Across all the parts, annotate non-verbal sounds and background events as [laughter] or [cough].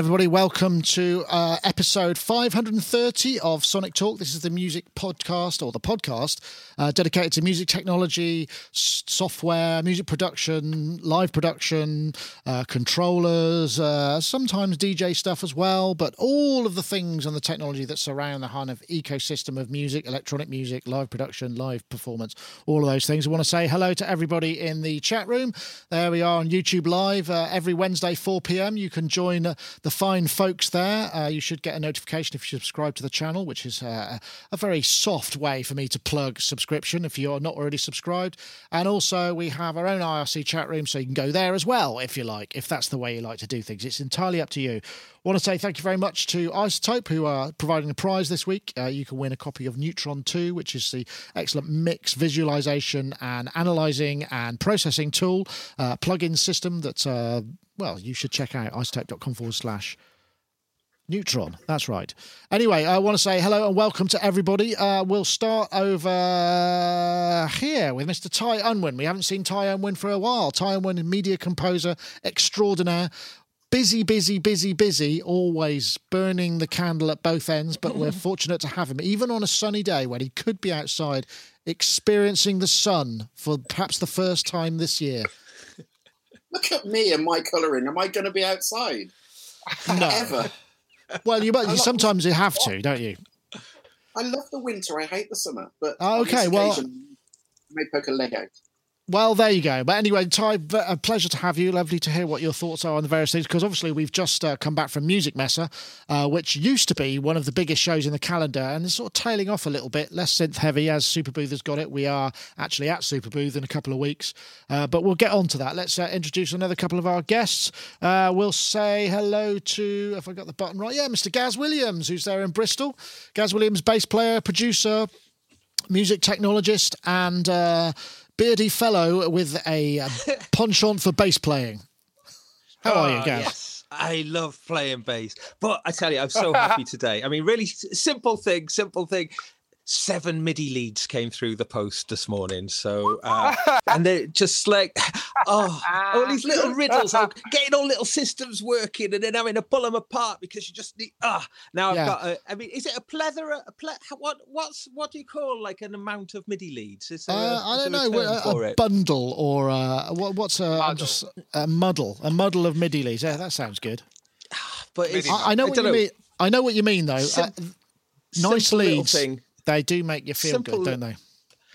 everybody. Welcome to uh, episode 530 of Sonic Talk. This is the music podcast, or the podcast uh, dedicated to music technology, s- software, music production, live production, uh, controllers, uh, sometimes DJ stuff as well, but all of the things and the technology that surround the kind of ecosystem of music, electronic music, live production, live performance, all of those things. I want to say hello to everybody in the chat room. There we are on YouTube Live uh, every Wednesday, 4 p.m. You can join uh, the fine folks there. Uh, you should get a notification if you subscribe to the channel, which is uh, a very soft way for me to plug subscription if you're not already subscribed. And also, we have our own IRC chat room, so you can go there as well if you like, if that's the way you like to do things. It's entirely up to you. Want to say thank you very much to iZotope, who are providing a prize this week. Uh, you can win a copy of Neutron 2, which is the excellent mix, visualization, and analyzing and processing tool, uh, plugin system that, uh, well, you should check out izotope.com forward slash Neutron. That's right. Anyway, I want to say hello and welcome to everybody. Uh, we'll start over here with Mr. Ty Unwin. We haven't seen Ty Unwin for a while. Ty Unwin, media composer extraordinaire. Busy, busy, busy, busy, always burning the candle at both ends. But we're [laughs] fortunate to have him, even on a sunny day when he could be outside experiencing the sun for perhaps the first time this year. Look at me and my colouring. Am I going to be outside? No. Ever. Well, you, you sometimes you have to, don't you? I love the winter. I hate the summer. But Oh, okay, well- I may poke a leg out. Well, there you go. But anyway, Ty, a pleasure to have you. Lovely to hear what your thoughts are on the various things, because obviously we've just uh, come back from Musikmesse, uh, which used to be one of the biggest shows in the calendar, and it's sort of tailing off a little bit, less synth heavy as Superbooth has got it. We are actually at Superbooth in a couple of weeks, uh, but we'll get on to that. Let's uh, introduce another couple of our guests. Uh, we'll say hello to, if I got the button right, yeah, Mr. Gaz Williams, who's there in Bristol. Gaz Williams, bass player, producer, music technologist and uh, beardy fellow with a uh, [laughs] penchant for bass playing. How are you, Oh, Gaz? Yes, I love playing bass. But I tell you, I'm so happy [laughs] today. I mean, really simple thing, simple thing. Seven MIDI leads came through the post this morning. So, uh, [laughs] and they're just like, oh, all these little [laughs] riddles, of getting all little systems working and then having to pull them apart because you just need, ah, now I've Yeah. got a, I mean, is it a plethora, a ple- what, what's, what do you call like an amount of MIDI leads? Is there, a- Uh, I don't know, term a, a bundle or uh, what, what's a, I'm just a muddle, a muddle of MIDI leads. Yeah, that sounds good. But it's, I, I know what you don't mean. I know what you mean, though. Sim- uh, nice leads. thing. They do make you feel Simple good, don't they?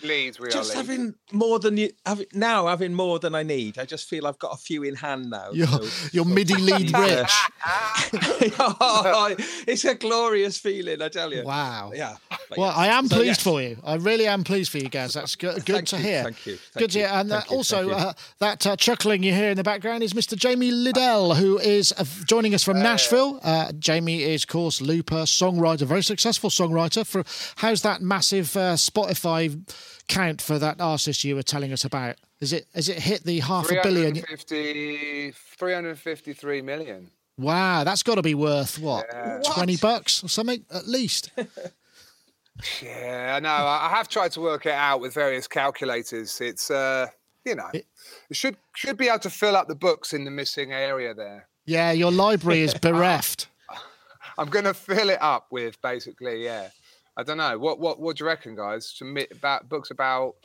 Leeds, we just are Leeds. having more than you having now having more than I need. I just feel I've got a few in hand now. You're, so- you're so MIDI lead [laughs] rich. Oh, [laughs] it's a glorious feeling, I tell you. Wow. Yeah. but Well, yes. I am So, pleased yes. for you. I really am pleased for you, guys. That's [laughs] good, good to you, hear. thank you, good to hear. And uh, you, also, uh, that uh, chuckling you hear in the background is Mr. Jamie Lidell, who is uh, joining us from Nashville. Uh, Jamie is, of course, looper, songwriter, very successful songwriter. For how's that massive uh, Spotify count for that artist you were telling us about? Is it has it hit the half a billion? 350, 353 million. Wow, that's got to be worth what Yeah. twenty bucks or something at least. [laughs] Yeah, I know. I I have tried to work it out with various calculators. It's, uh, you know, It- it should should be able to fill up the books in the missing area there. Yeah, your library is [laughs] bereft. I'm going to fill it up with basically, yeah. I don't know. What what what do you reckon, guys? Some about books about.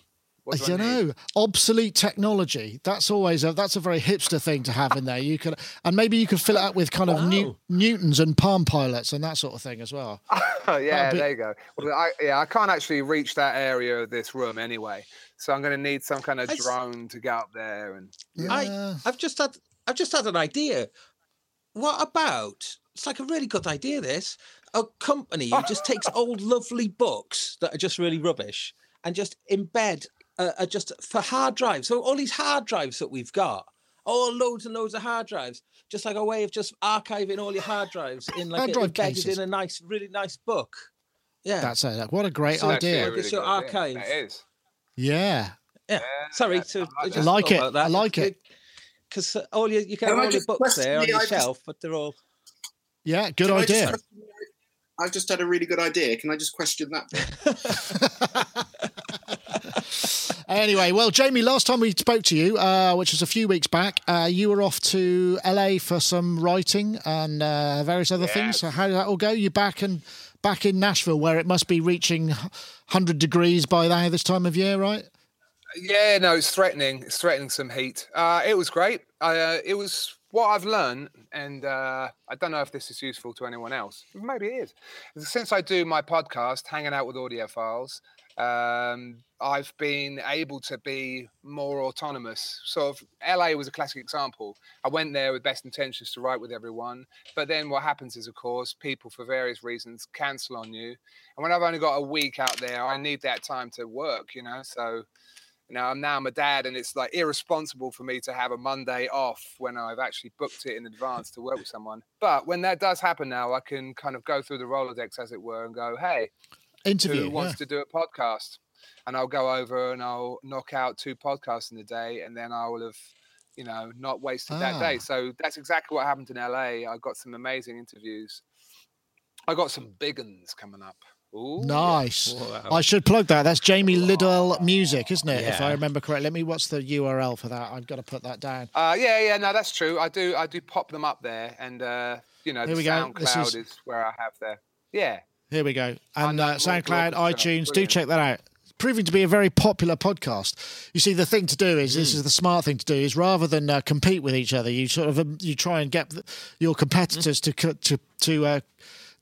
I What do don't need? know. Obsolete technology. That's always a that's a very hipster thing to have in there. You could and maybe you could fill it up with kind of new, Newtons and Palm pilots and that sort of thing as well. Oh, [laughs] yeah, be- there you go. Well, I, yeah, I can't actually reach that area of this room anyway, so I'm going to need some kind of I s- drone to get up there. And Yeah. I, I've just had I've just had an idea. What about it's like a really good idea, this. A company who just takes [laughs] old lovely books that are just really rubbish and just embed uh, uh, just for hard drives. So all these hard drives that we've got, all loads and loads of hard drives, just like a way of just archiving all your hard drives in like Hard a, drive embedded cases. in a nice, really nice book. Yeah. That's a, what a great So It's a idea. Like it's your good archive. It is. Yeah. yeah. Sorry to I like just. Like it, that. I like it. Because all you you can Can have all your books there on the- your I just- shelf, but they're all Yeah, good Can I just idea. Question- I've just had a really good idea. Can I just question that? [laughs] Anyway, well, Jamie, last time we spoke to you, uh, which was a few weeks back, uh, you were off to LA for some writing and uh, various other things. So how did that all go? You back and back in Nashville, where it must be reaching hundred degrees by now this time of year, right? Yeah, no, it's threatening. It's threatening some heat. Uh, it was great. Uh, it was what I've learned, and uh, I don't know if this is useful to anyone else. Maybe it is. Since I do my podcast, hanging out with audiophiles, um, I've been able to be more autonomous. Sort of, LA was a classic example. I went there with best intentions to write with everyone, but then what happens is, of course, people for various reasons cancel on you. And when I've only got a week out there, I need that time to work, you know. So, you know, I'm now I'm a dad, and it's like irresponsible for me to have a Monday off when I've actually booked it in advance to work with someone. But when that does happen now, I can kind of go through the Rolodex, as it were, and go, hey, Interview. who wants yeah. to do a podcast and i'll go over and i'll knock out two podcasts in a day and then i will have you know not wasted that day Ah. so that's exactly what happened in la i got some amazing interviews i got some big uns coming up Ooh, yeah. Nice. Wow. I should plug that. That's Jamie Lidell Music, isn't it? If I remember correctly. Let me. What's the URL for that? I've got to put that down. uh, yeah yeah no that's true i do i do pop them up there and uh you know Here the soundcloud is... is- where i have there yeah Here we go. And uh, SoundCloud, iTunes, do check that out. It's proving to be a very popular podcast. You see, the thing to do is this is the smart thing to do is rather than uh, compete with each other, you sort of um, you try and get th- your competitors to to to uh,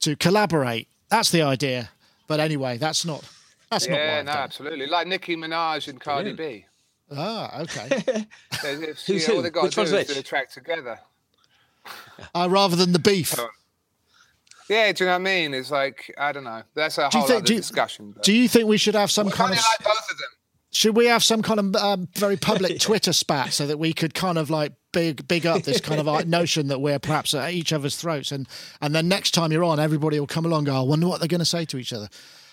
to collaborate. That's the idea. But anyway, that's not that's not yeah no done. absolutely like nicki minaj and cardi Brilliant. b Ah, okay. [laughs] They- if- Who's yeah, all who? they got Which to do one's is which? do a track together uh, rather than the beef. Oh, Yeah, do you know what I mean? It's like I don't know. That's a Do whole think- other do you- discussion. But Do you think we should have some I kind really of like both of them. Should we have some kind of um, very public [laughs] Twitter spat so that we could kind of like big big up this kind of [laughs] notion that we're perhaps at each other's throats, and and then next time you're on, everybody will come along. and Go, I wonder what they're going to say to each other.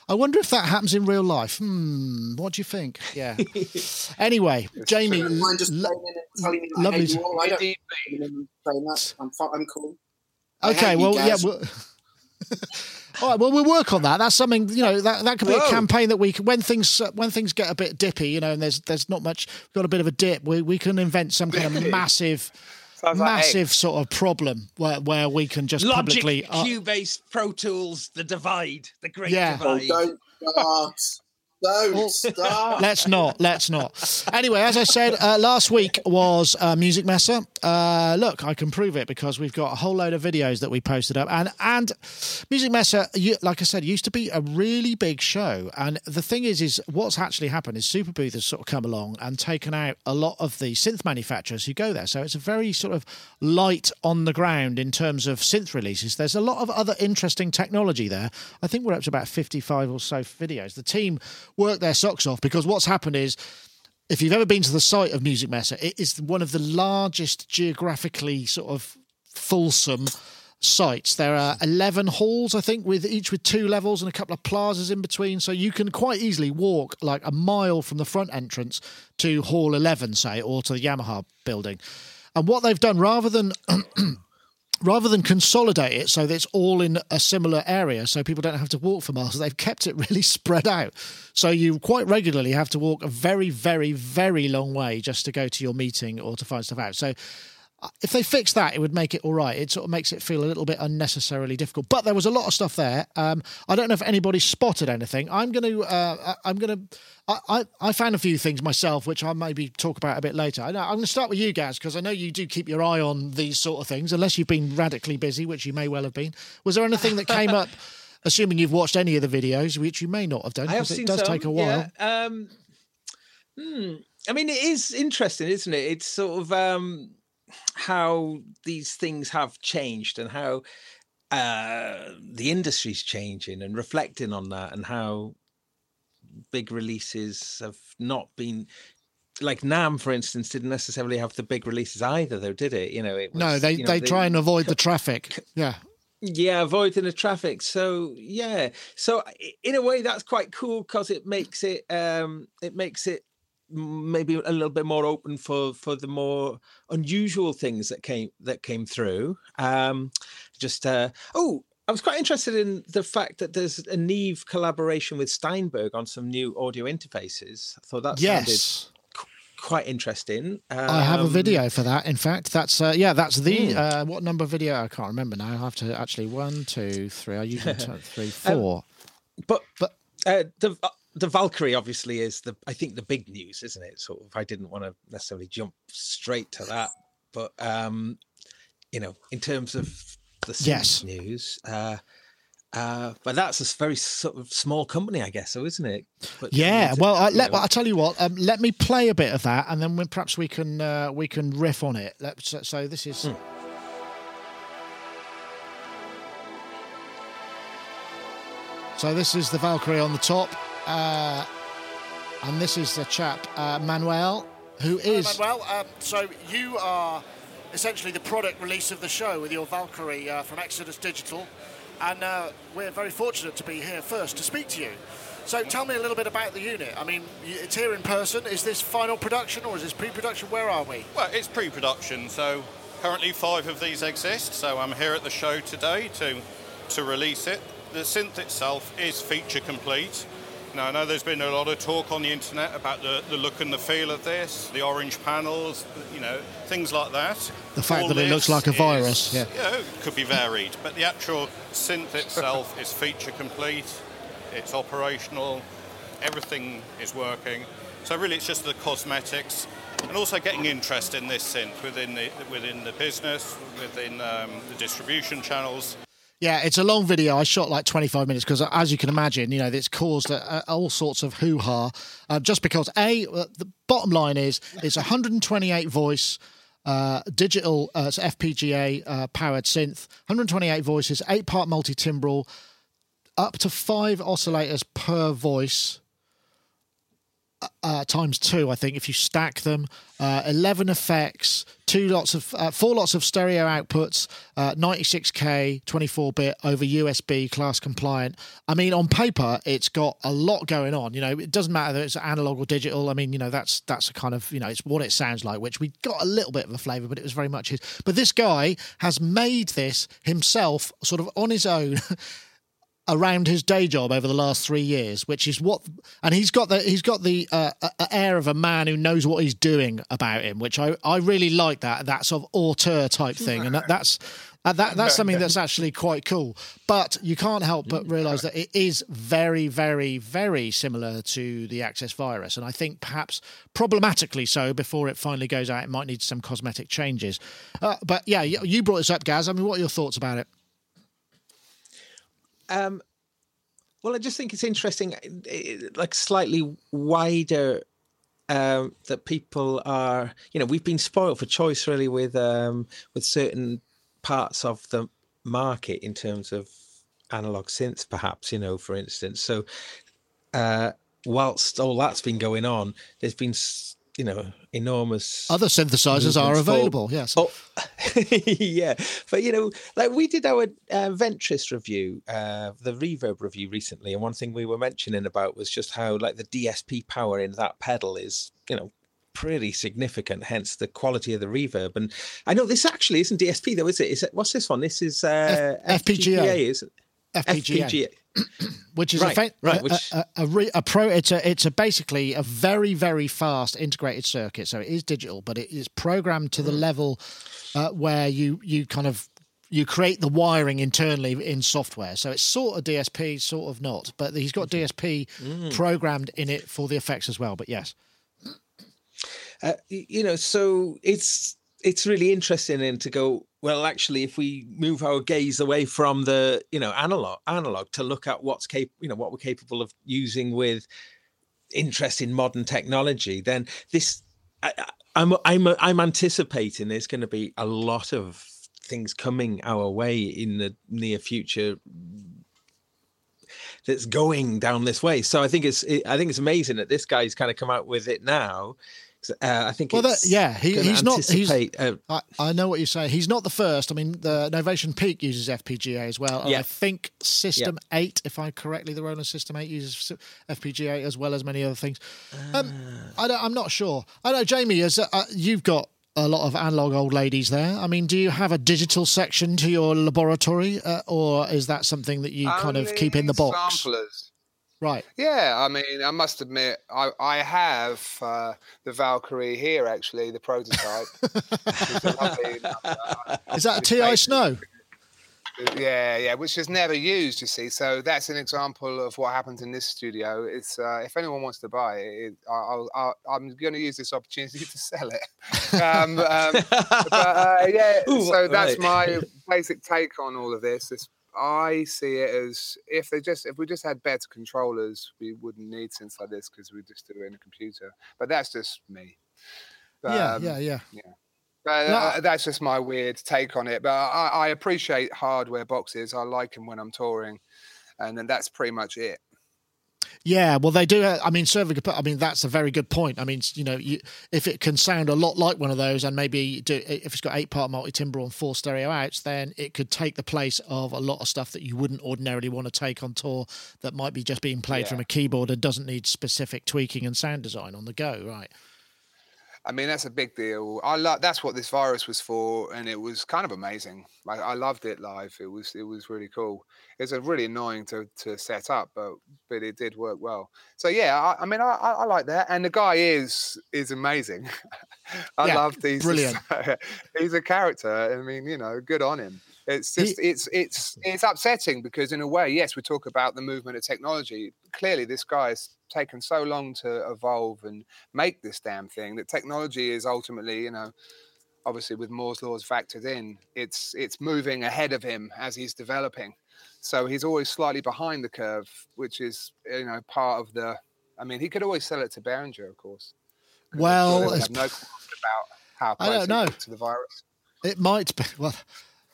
I wonder if that happens in real life. Hmm. What do you think? Yeah. [laughs] anyway, Jamie, Don't mind just lo- phoning in and telling me I lovely hate to- you all. I don't Indeed. even saying that. I'm, I'm cool. Okay. Well, yeah. guys. We'll, [laughs] all right. Well, we'll work on that. That's something you know that that could be a campaign that we can, when things uh, when things get a bit dippy, you know, and there's there's not much we've got a bit of a dip. We we can invent some kind of Dippy. massive. [laughs] Like massive eggs. sort of problem where, where we can just Logic, publicly uh, Cubase, Pro Tools, the divide, the great Yeah. Oh, divide. don't start. Don't Well, start. let's not let's not. Anyway as i said uh, last week was uh, Musikmesse. Uh, look i can prove it because we've got a whole load of videos that we posted up. And and Musikmesse you, like i said used to be a really big show. And the thing is is what's actually happened is superbooth has sort of come along and taken out a lot of the synth manufacturers who go there. So it's a very sort of light on the ground in terms of synth releases. There's a lot of other interesting technology there. I think we're up to about 55 or so videos. The team work their socks off because what's happened is if you've ever been to the site of Musikmesse, it is one of the largest geographically sort of fulsome sites. There are 11 halls, I think, with each with two levels and a couple of plazas in between. So you can quite easily walk like a mile from the front entrance to Hall 11, say, or to the Yamaha building. And what they've done, rather than [clears throat] rather than consolidate it so that it's all in a similar area so people don't have to walk for miles [laughs] they've kept it really spread out. So you quite regularly have to walk a very very very long way just to go to your meeting or to find stuff out. So if they fix that, it would make it all right. It sort of makes it feel a little bit unnecessarily difficult. But there was a lot of stuff there. Um, I don't know if anybody spotted anything. I'm going to. Uh, I'm going to. I, I, I found a few things myself, which I'll maybe talk about a bit later. I know, I'm going to start with you guys because I know you do keep your eye on these sort of things, unless you've been radically busy, which you may well have been. Was there anything that came up? [laughs] Assuming you've watched any of the videos, which you may not have done, have because it does some, take a while. Yeah. Um, hmm. I mean, it is interesting, isn't it? It's sort of um, how these things have changed and how uh, the industry's changing and reflecting on that, and how big releases have not been. Like NAMM, for instance, didn't necessarily have the big releases either, though, did it? You know, it was, no, they, you know, they try and avoid the [laughs] traffic. Yeah. yeah avoiding the traffic so yeah so in a way that's quite cool because it makes it um it makes it maybe a little bit more open for for the more unusual things that came that came through um just uh oh I was quite interested in the fact that there's a Neve collaboration with Steinberg on some new audio interfaces. I thought that sounded Yes. quite interesting. I have a Um, video for that. In fact, that's uh, yeah, that's the Hmm. uh, what number video? I can't remember now. I have to actually one, two, three. I usually [laughs] three, four. But But- uh, the uh, the Valkyrie obviously is the I think the big news, isn't it? Sort of. I didn't want to necessarily jump straight to that, but um, you know, in terms of the Yes. news, uh, uh, but that's a very sort of small company, I guess, so isn't it? But Yeah, a- well, I, you let, I'll tell you what. Um, let me play a bit of that, and then we, perhaps we can uh, we can riff on it. Let's, so, so this is. Hmm. So this is the Valkyrie on the top, uh, and this is the chap uh, Manuel, who is Manuel, um, so you are essentially the product release of the show with your Valkyrie uh, from Exodus Digital, and uh, we're very fortunate to be here first to speak to you. So tell me a little bit about the unit. I mean, it's here in person. Is this final production or is this pre-production? Where are we? Well, it's pre-production, so currently five of these exist. So I'm here at the show today to to release it. The synth itself is feature complete. Now I know there's been a lot of talk on the internet about the, the look and the feel of this, the orange panels, you know, things like that. The fact All that it looks like a is- virus, yeah. yeah, it could be varied, but the actual synth itself is feature complete. It's operational. Everything is working. So really, it's just the cosmetics, and also getting interest in this synth within the within the business, within um, the distribution channels. Yeah, it's a long video. I shot like 25 minutes because, as you can imagine, you know, it's caused all sorts of hoo ha. Uh, just because, A, uh, the bottom line is it's 128 voice. Uh, digital, uh, FPGA uh, powered synth, 128 voices, eight part multi timbral, up to five oscillators per voice, uh, times two, I think, if you stack them. Uh, 11 effects, two lots of, uh, four lots of stereo outputs, uh, 96k, 24 bit over USB class compliant. I mean, on paper, it's got a lot going on. You know, it doesn't matter that it's analog or digital. I mean, you know, that's that's a kind of, you know, it's what it sounds like, which we got a little bit of a flavour, but it was very much his. But this guy has made this himself, sort of on his own. [laughs] around his day job over the last three years, which is what, and he's got the he's got the uh, air of a man who knows what he's doing about him, which I, I really like that that sort of auteur type thing, and that, that's uh, that that's [laughs] something that's actually quite cool. But you can't help but realise that it is very very very similar to the Access virus, and I think perhaps problematically so. Before it finally goes out, it might need some cosmetic changes. Uh, but yeah, you, you brought this up, Gaz. I mean, what are your thoughts about it? Um, well, I just think it's interesting, uh, eh, like slightly wider. Um, that people are, you know, we've been spoiled for choice really with um, with certain parts of the market in terms of analog synths, perhaps, you know, for instance. So, uh, whilst all that's been going on, there's been, you know, enormous Other synthesizers are movements for- available. Yes. Oh, [laughs] yeah, but you know, like we did our uh, Ventris review, uh, the Reverb review recently, and one thing we were mentioning about was just how like the DSP power in that pedal is, you know, pretty significant. Hence the quality of the reverb. And I know this actually isn't DSP though, is it? Is it? What's this one? This is uh, F- FPGA. FPGA, is it? FPGA. [clears throat] which is Right, a, fa- right, a, which- a, a, re, a pro. It's a it's a basically a very very fast integrated circuit. So it is digital, but it is programmed to the Hmm. level uh, where you you kind of you create the wiring internally in software. So it's sort of DSP, sort of not. But he's got DSP Hmm. programmed in it for the effects as well. But yes, uh, you know so it's it's really interesting and to go well actually if we move our gaze away from the you know analog analog to look at what's cap- you know what we're capable of using with interest in modern technology then this I- i'm i'm i'm anticipating there's going to be a lot of things coming our way in the near future that's going down this way. So i think it's i think it's amazing that this guy's kind of come out with it now uh, I think Well, that- yeah, he- he's not- he's- anticipate, uh, I, I know what you're saying. He's not the first. I mean, the Novation Peak uses FPGA as well. Yeah. I think System 8, if I correctly, the Roland System 8 uses FPGA as well as many other things. Um, Ah. I don't, I'm not sure. I know, Jamie, as uh, you've got a lot of analog old ladies there. I mean, do you have a digital section to your laboratory, uh, or is that something that you kind of keep in the box? Samplers. Right. Yeah, I mean, I must admit, I, I have uh, the Valkyrie here, actually, the prototype. It's a lovely number. Is that a TI Snow? Yeah, yeah, which is never used, you see. So that's an example of what happens in this studio. It's uh, if anyone wants to buy it, it I- I'll, I'll, I'm going to use this opportunity [laughs] to sell it. Um, um, but uh, yeah, [laughs] Ooh, so that's right. my [laughs] basic take on all of this. This I see it as if they just if we just had better controllers, we wouldn't need synths like this because we just do it in a computer. But that's just me. yeah, Um, yeah, yeah. but, No. uh, that's just my weird take on it. But I, I appreciate hardware boxes. I like them when I'm touring, and then that's pretty much it. Yeah, well, they do. uh, I mean, serving. I mean, that's a very good point. I mean, you know, you, if it can sound a lot like one of those, and maybe do if it's got eight part multi timbre and four stereo outs, then it could take the place of a lot of stuff that you wouldn't ordinarily want to take on tour. That might be just being played from a keyboard and doesn't need specific tweaking and sound design on the go. Right. I mean, that's a big deal. I love that's what this virus was for, and it was kind of amazing. I, I loved it live. It was it was really cool. It was a really annoying to to set up, but but it did work well. So yeah, I, I mean, I, I like that, and the guy is is amazing. [laughs] I Yeah, love these. brilliant. [laughs] he's a character. I mean, you know, good on him. It's just it's it's it's upsetting because in a way, yes, we talk about the movement of technology. Clearly, this guy's taken so long to evolve and make this damn thing that technology is ultimately, you know, obviously with Moore's laws factored in, it's it's moving ahead of him as he's developing. So he's always slightly behind the curve, which is you know part of the. I mean, he could always sell it to Behringer, of course. Well, have no about how I don't know. to the virus. It might be. [laughs] Well,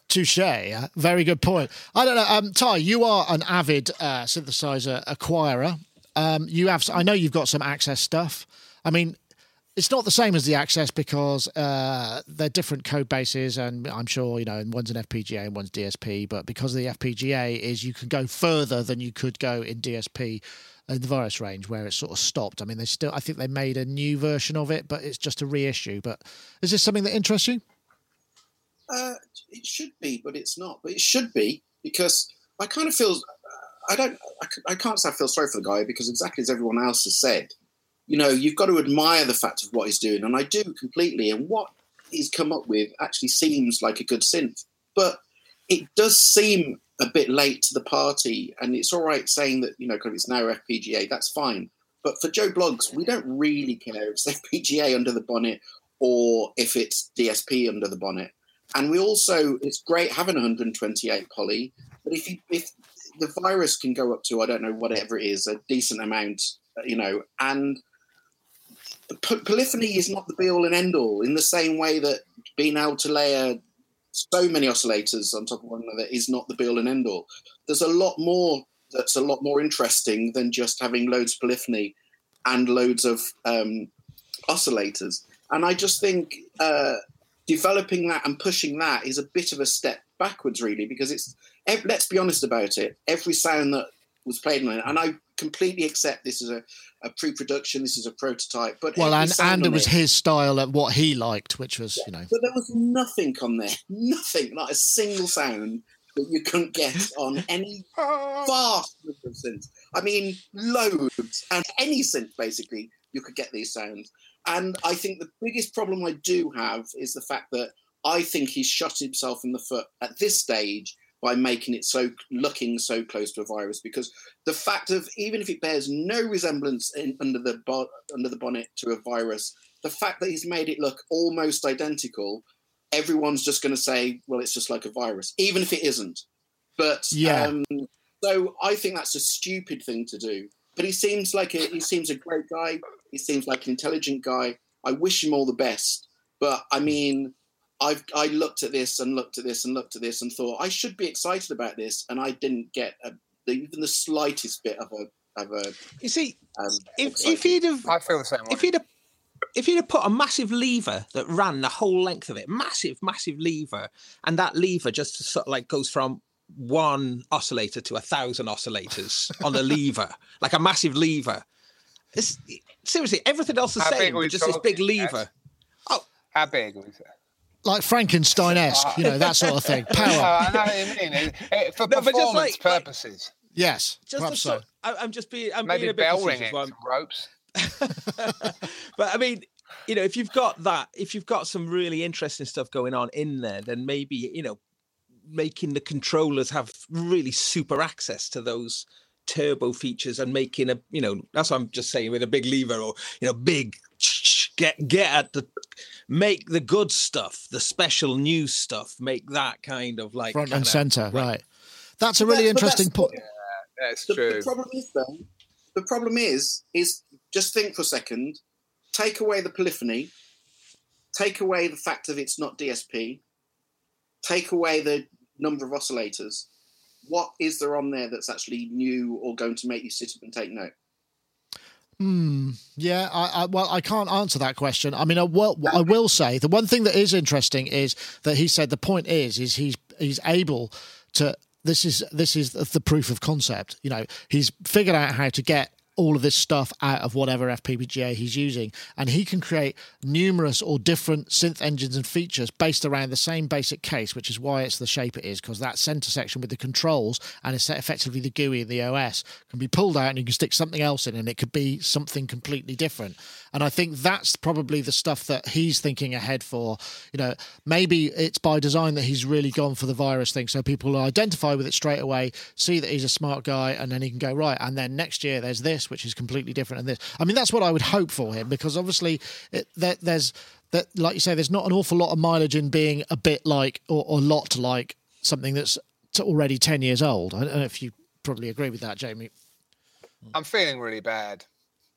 touche. yeah, Very good point. I don't know. Um, Ty, you are an avid uh, synthesizer acquirer. Um, you have. I know you've got some access stuff. I mean, it's not the same as the access because uh, they're different code bases, and I'm sure you know, and one's an FPGA and one's DSP. But because the FPGA, is you can go further than you could go in DSP in the virus range, where it's sort of stopped. I mean, they still. I think they made a new version of it, but it's just a reissue. But is this something that interests you? Uh, it should be, but it's not. But it should be because I kind of feel I don't. I, can't say I feel sorry for the guy because exactly as everyone else has said, you know, you've got to admire the fact of what he's doing, and I do completely. And what he's come up with actually seems like a good synth, but it does seem a bit late to the party. And it's all right saying that you know because it's now FPGA, that's fine. But for Joe Blogs, we don't really care if it's [laughs] FPGA under the bonnet or if it's DSP under the bonnet. And we also, it's great having 128 poly, but if you, if the virus can go up to I don't know whatever it is, a decent amount, you know, and p- polyphony is not the be all and end all. In the same way that being able to layer so many oscillators on top of one another is not the be all and end all. There's a lot more that's a lot more interesting than just having loads of polyphony and loads of um, oscillators. And I just think uh, developing that and pushing that is a bit of a step backwards, really, because it's. Ev- Let's be honest about it. Every sound that was played on it, and I completely accept this is a, a pre-production, this is a prototype, but Well, every and and it on was his style of what he liked, which was you know. but there was nothing on there, nothing, not a single sound that you couldn't get on any [laughs] vast number of synths. I mean, loads, and any synth basically, you could get these sounds. And I think the biggest problem I do have is the fact that I think he's shot himself in the foot at this stage by making it so looking so close to a virus because the fact of even if it bears no resemblance in, under the bo- under the bonnet to a virus the fact that he's made it look almost identical everyone's just going to say well it's just like a virus even if it isn't. But Yeah. um, so i think that's a stupid thing to do but he seems like a he seems a great guy. He seems like an intelligent guy. I wish him all the best but i mean I've I looked at this and looked at this and looked at this and thought I should be excited about this, and I didn't get a, even the slightest bit of a of a. You see, Um, if if he'd have I feel the same way. if he'd have if he'd have put a massive lever that ran the whole length of it, massive, massive lever, and that lever just sort of like goes from one oscillator to a thousand oscillators [laughs] on a lever, like a massive lever. It's, seriously, everything else is the How same, are we just this big talking, Ed? lever. Oh, How big was it? Like Frankenstein-esque, you know, that sort of thing. [laughs] Power. I know what you mean. It- it- for No, but just performance like- like- purposes. Yes, Just the perhaps so. sort, I, I'm just being, I'm Maybe being a bit bell ringing, while ropes. [laughs] but I mean, you know, if you've got that, if you've got some really interesting stuff going on in there, then maybe you know, making the controllers have really super access to those turbo features and making a, you know, that's what I'm just saying with a big lever or you know, big get get at the make the good stuff, the special new stuff, make that kind of like Front and kinda- center, right. That's a really that- interesting point. That's The, true. the problem is though, the problem is, is just think for a second, take away the polyphony, take away the fact that it's not DSP, take away the number of oscillators. What is there on there that's actually new or going to make you sit up and take note? Hmm. Yeah. I, I, well, I can't answer that question. I mean, I will, I will say the one thing that is interesting is that he said the point is is he's he's able to. This is this is the proof of concept. You know, he's figured out how to get all of this stuff out of whatever FPGA he's using, and he can create numerous or different synth engines and features based around the same basic case, which is why it's the shape it is, because that center section with the controls and it's effectively the GUI in the OS can be pulled out and you can stick something else in, and it could be something completely different. And I think that's probably the stuff that he's thinking ahead for. You know, maybe it's by design that he's really gone for the virus thing, so people identify with it straight away, see that he's a smart guy, and then he can go right. And then next year there's this, which is completely different, than this. I mean, that's what I would hope for him because obviously it, there, there's that, like you say, there's not an awful lot of mileage in being a bit like or, a lot like something that's already ten years old. I don't know if you probably agree with that, Jamie. I'm feeling really bad.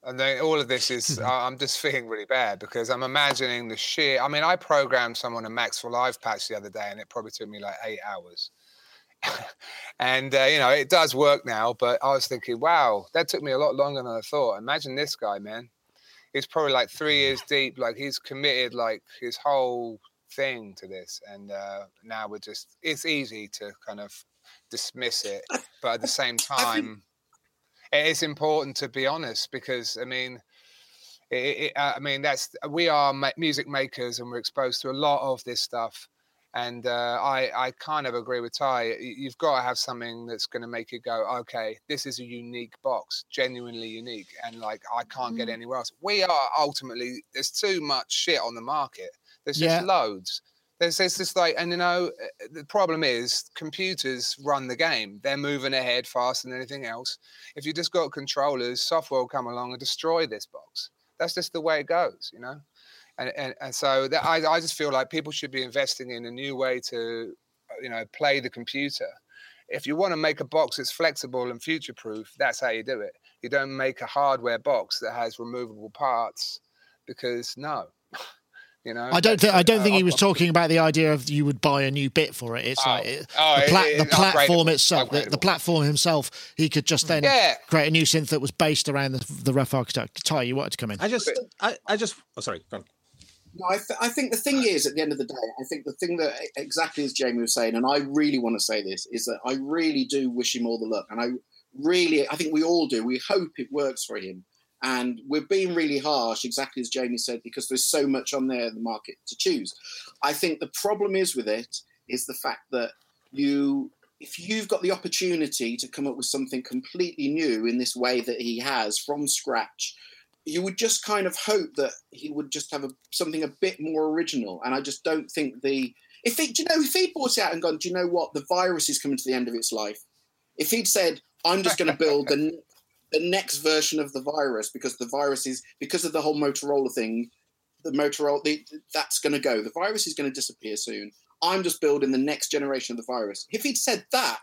And then all of this is, [laughs] I'm just feeling really bad because I'm imagining the sheer. I mean, I programmed someone a Max for Live patch the other day and it probably took me like eight hours. [laughs] and, uh, you know, it does work now, but I was thinking, wow, that took me a lot longer than I thought. Imagine this guy, man. He's probably like three years deep. Like he's committed like his whole thing to this. And uh, now we're just, it's easy to kind of dismiss it. But at the [laughs] same time, it is important to be honest because I mean, it, it, uh, I mean that's we are music makers and we're exposed to a lot of this stuff, and uh, I I kind of agree with Ty. You've got to have something that's going to make you go, okay, this is a unique box, genuinely unique, and like I can't get anywhere else. We are ultimately there's too much shit on the market. There's just Yeah. loads. There's, there's just like, and you know, uh, the problem is computers run the game. They're moving ahead faster than anything else. If you just got controllers, software will come along and destroy this box. That's just the way it goes, you know. And and, and so that I, I just feel like people should be investing in a new way to, uh, you know, play the computer. If you want to make a box that's flexible and future proof, that's how you do it. You don't make a hardware box that has removable parts because no. [laughs] You know, I don't think I don't uh, think he was talking about the idea of you would buy a new bit for it. It's Oh. like it, Oh, the, pla- it- the platform itself, the, the platform himself. He could just then Yeah. create a new synth that was based around the, the rough architecture. Ty, you wanted to come in? I just, I, I just. Oh, sorry. Go on. No, I, th- I think the thing is, at the end of the day, I think the thing that exactly as Jamie was saying, and I really want to say this, is that I really do wish him all the luck, and I really, I think we all do. We hope it works for him, and we're being really harsh, exactly as Jamie said, because there's so much on there in the market to choose. I think the problem is with it is the fact that you, if you've got the opportunity to come up with something completely new in this way that he has from scratch you would just kind of hope that he would just have a, something a bit more original. And I just don't think the if he, do you know, if he brought it out and gone, do you know what, the virus is coming to the end of its life. If he'd said, I'm just going to build the [laughs] the next version of the virus because the virus is because of the whole Motorola thing, the Motorola the, that's going to go. The virus is going to disappear soon. I'm just building the next generation of the virus. If he'd said that,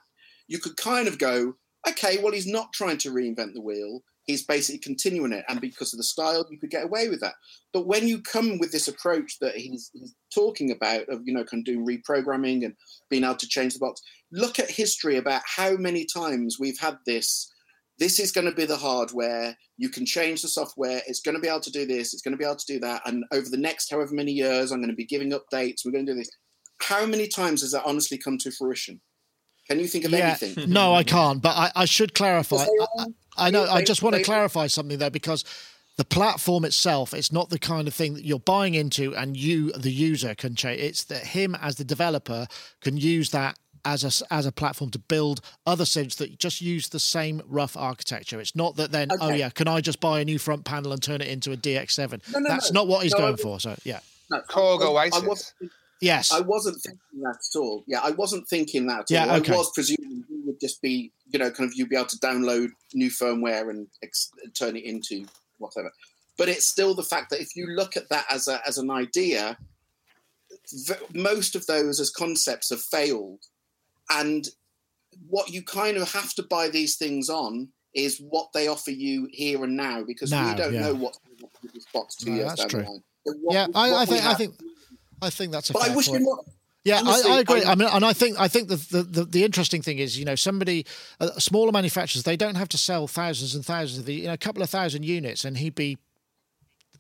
you could kind of go, okay, well, he's not trying to reinvent the wheel he's basically continuing it and because of the style you could get away with that. But when you come with this approach that he's, he's talking about of you know kind of doing reprogramming and being able to change the box look at history about how many times we've had this. This is going to be the hardware. You can change the software. It's going to be able to do this. It's going to be able to do that. And over the next however many years i'm going to be giving updates. We're going to do this. How many times has that honestly come to fruition can you think of yeah, anything [laughs] no, I can't. But I, I should clarify. Because I, I know. I just want to clarify something there because the platform itself, it's not the kind of thing that you're buying into and you, the user, can change. It's that him as the developer can use that as a as a platform to build other synths that just use the same rough architecture. It's not that then oh yeah, can I just buy a new front panel and turn it into a DX7? No, no, That's no. not what he's No, going I- for. So yeah, No, Korg I, I OASYS. Yes, I wasn't thinking that at all. Yeah, I wasn't thinking that at Yeah, all. okay. I was presuming you would just be, you know, kind of you'd be able to download new firmware and ex- turn it into whatever. But it's still the fact that if you look at that as a, as an idea, v- most of those as concepts have failed. And what you kind of have to buy these things on is what they offer you here and now because Now, we don't yeah. know what's in this box two No, years down the line. So what- yeah. I, I think I think I think that's a But I wish point. luck. Yeah, Honestly, I, I agree. I- I mean, and I think I think the, the the the interesting thing is, you know, somebody, uh, smaller manufacturers, they don't have to sell thousands and thousands of the, you know, a couple of thousand units, and he'd be.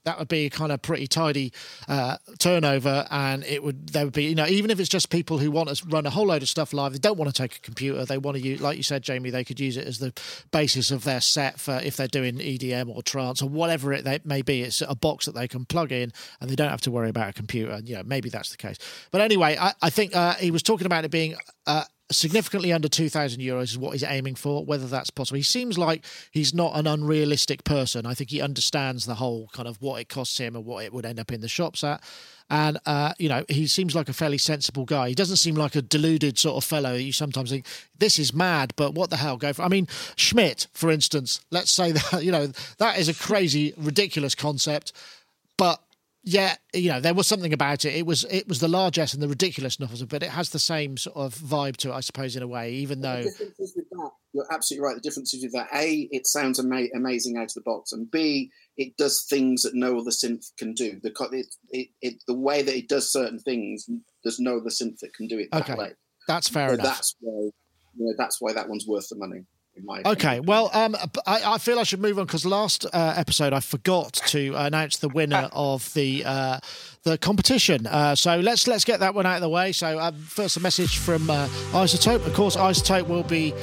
That would be a kind of pretty tidy uh, turnover, and it would there would be you know even if it's just people who want to run a whole load of stuff live, they don't want to take a computer, they want to use like you said, Jamie, they could use it as the basis of their set for if they're doing EDM or trance or whatever it may be. It's a box that they can plug in, and they don't have to worry about a computer. You know maybe that's the case, but anyway, I, I think uh, he was talking about it being. Uh, significantly under 2000 euros is what he's aiming for whether that's possible. He seems like he's not an unrealistic person. I think he understands the whole kind of what it costs him and what it would end up in the shops at. And uh, you know he seems like a fairly sensible guy. He doesn't seem like a deluded sort of fellow you sometimes think this is mad but what the hell go for i mean schmidt for instance let's say [laughs] that you know that is a crazy ridiculous concept but yeah, you know, there was something about it. It was it was the largesse and the ridiculousness of it, but it has the same sort of vibe to it, I suppose, in a way. Even though, The difference with that, you're absolutely right. The difference is with that. A, it sounds ama- amazing out of the box, and B, it does things that no other synth can do. The co- it, it, it, the way that it does certain things, there's no other synth that can do it that Okay, way. that's fair So enough. that's why, you know, that's why that one's worth the money. Okay, well, um, I, I feel I should move on because last uh, episode I forgot to announce the winner [laughs] of the uh, the competition. Uh, so let's let's get that one out of the way. So um, first, a message from uh, iZotope. Of course, iZotope will be.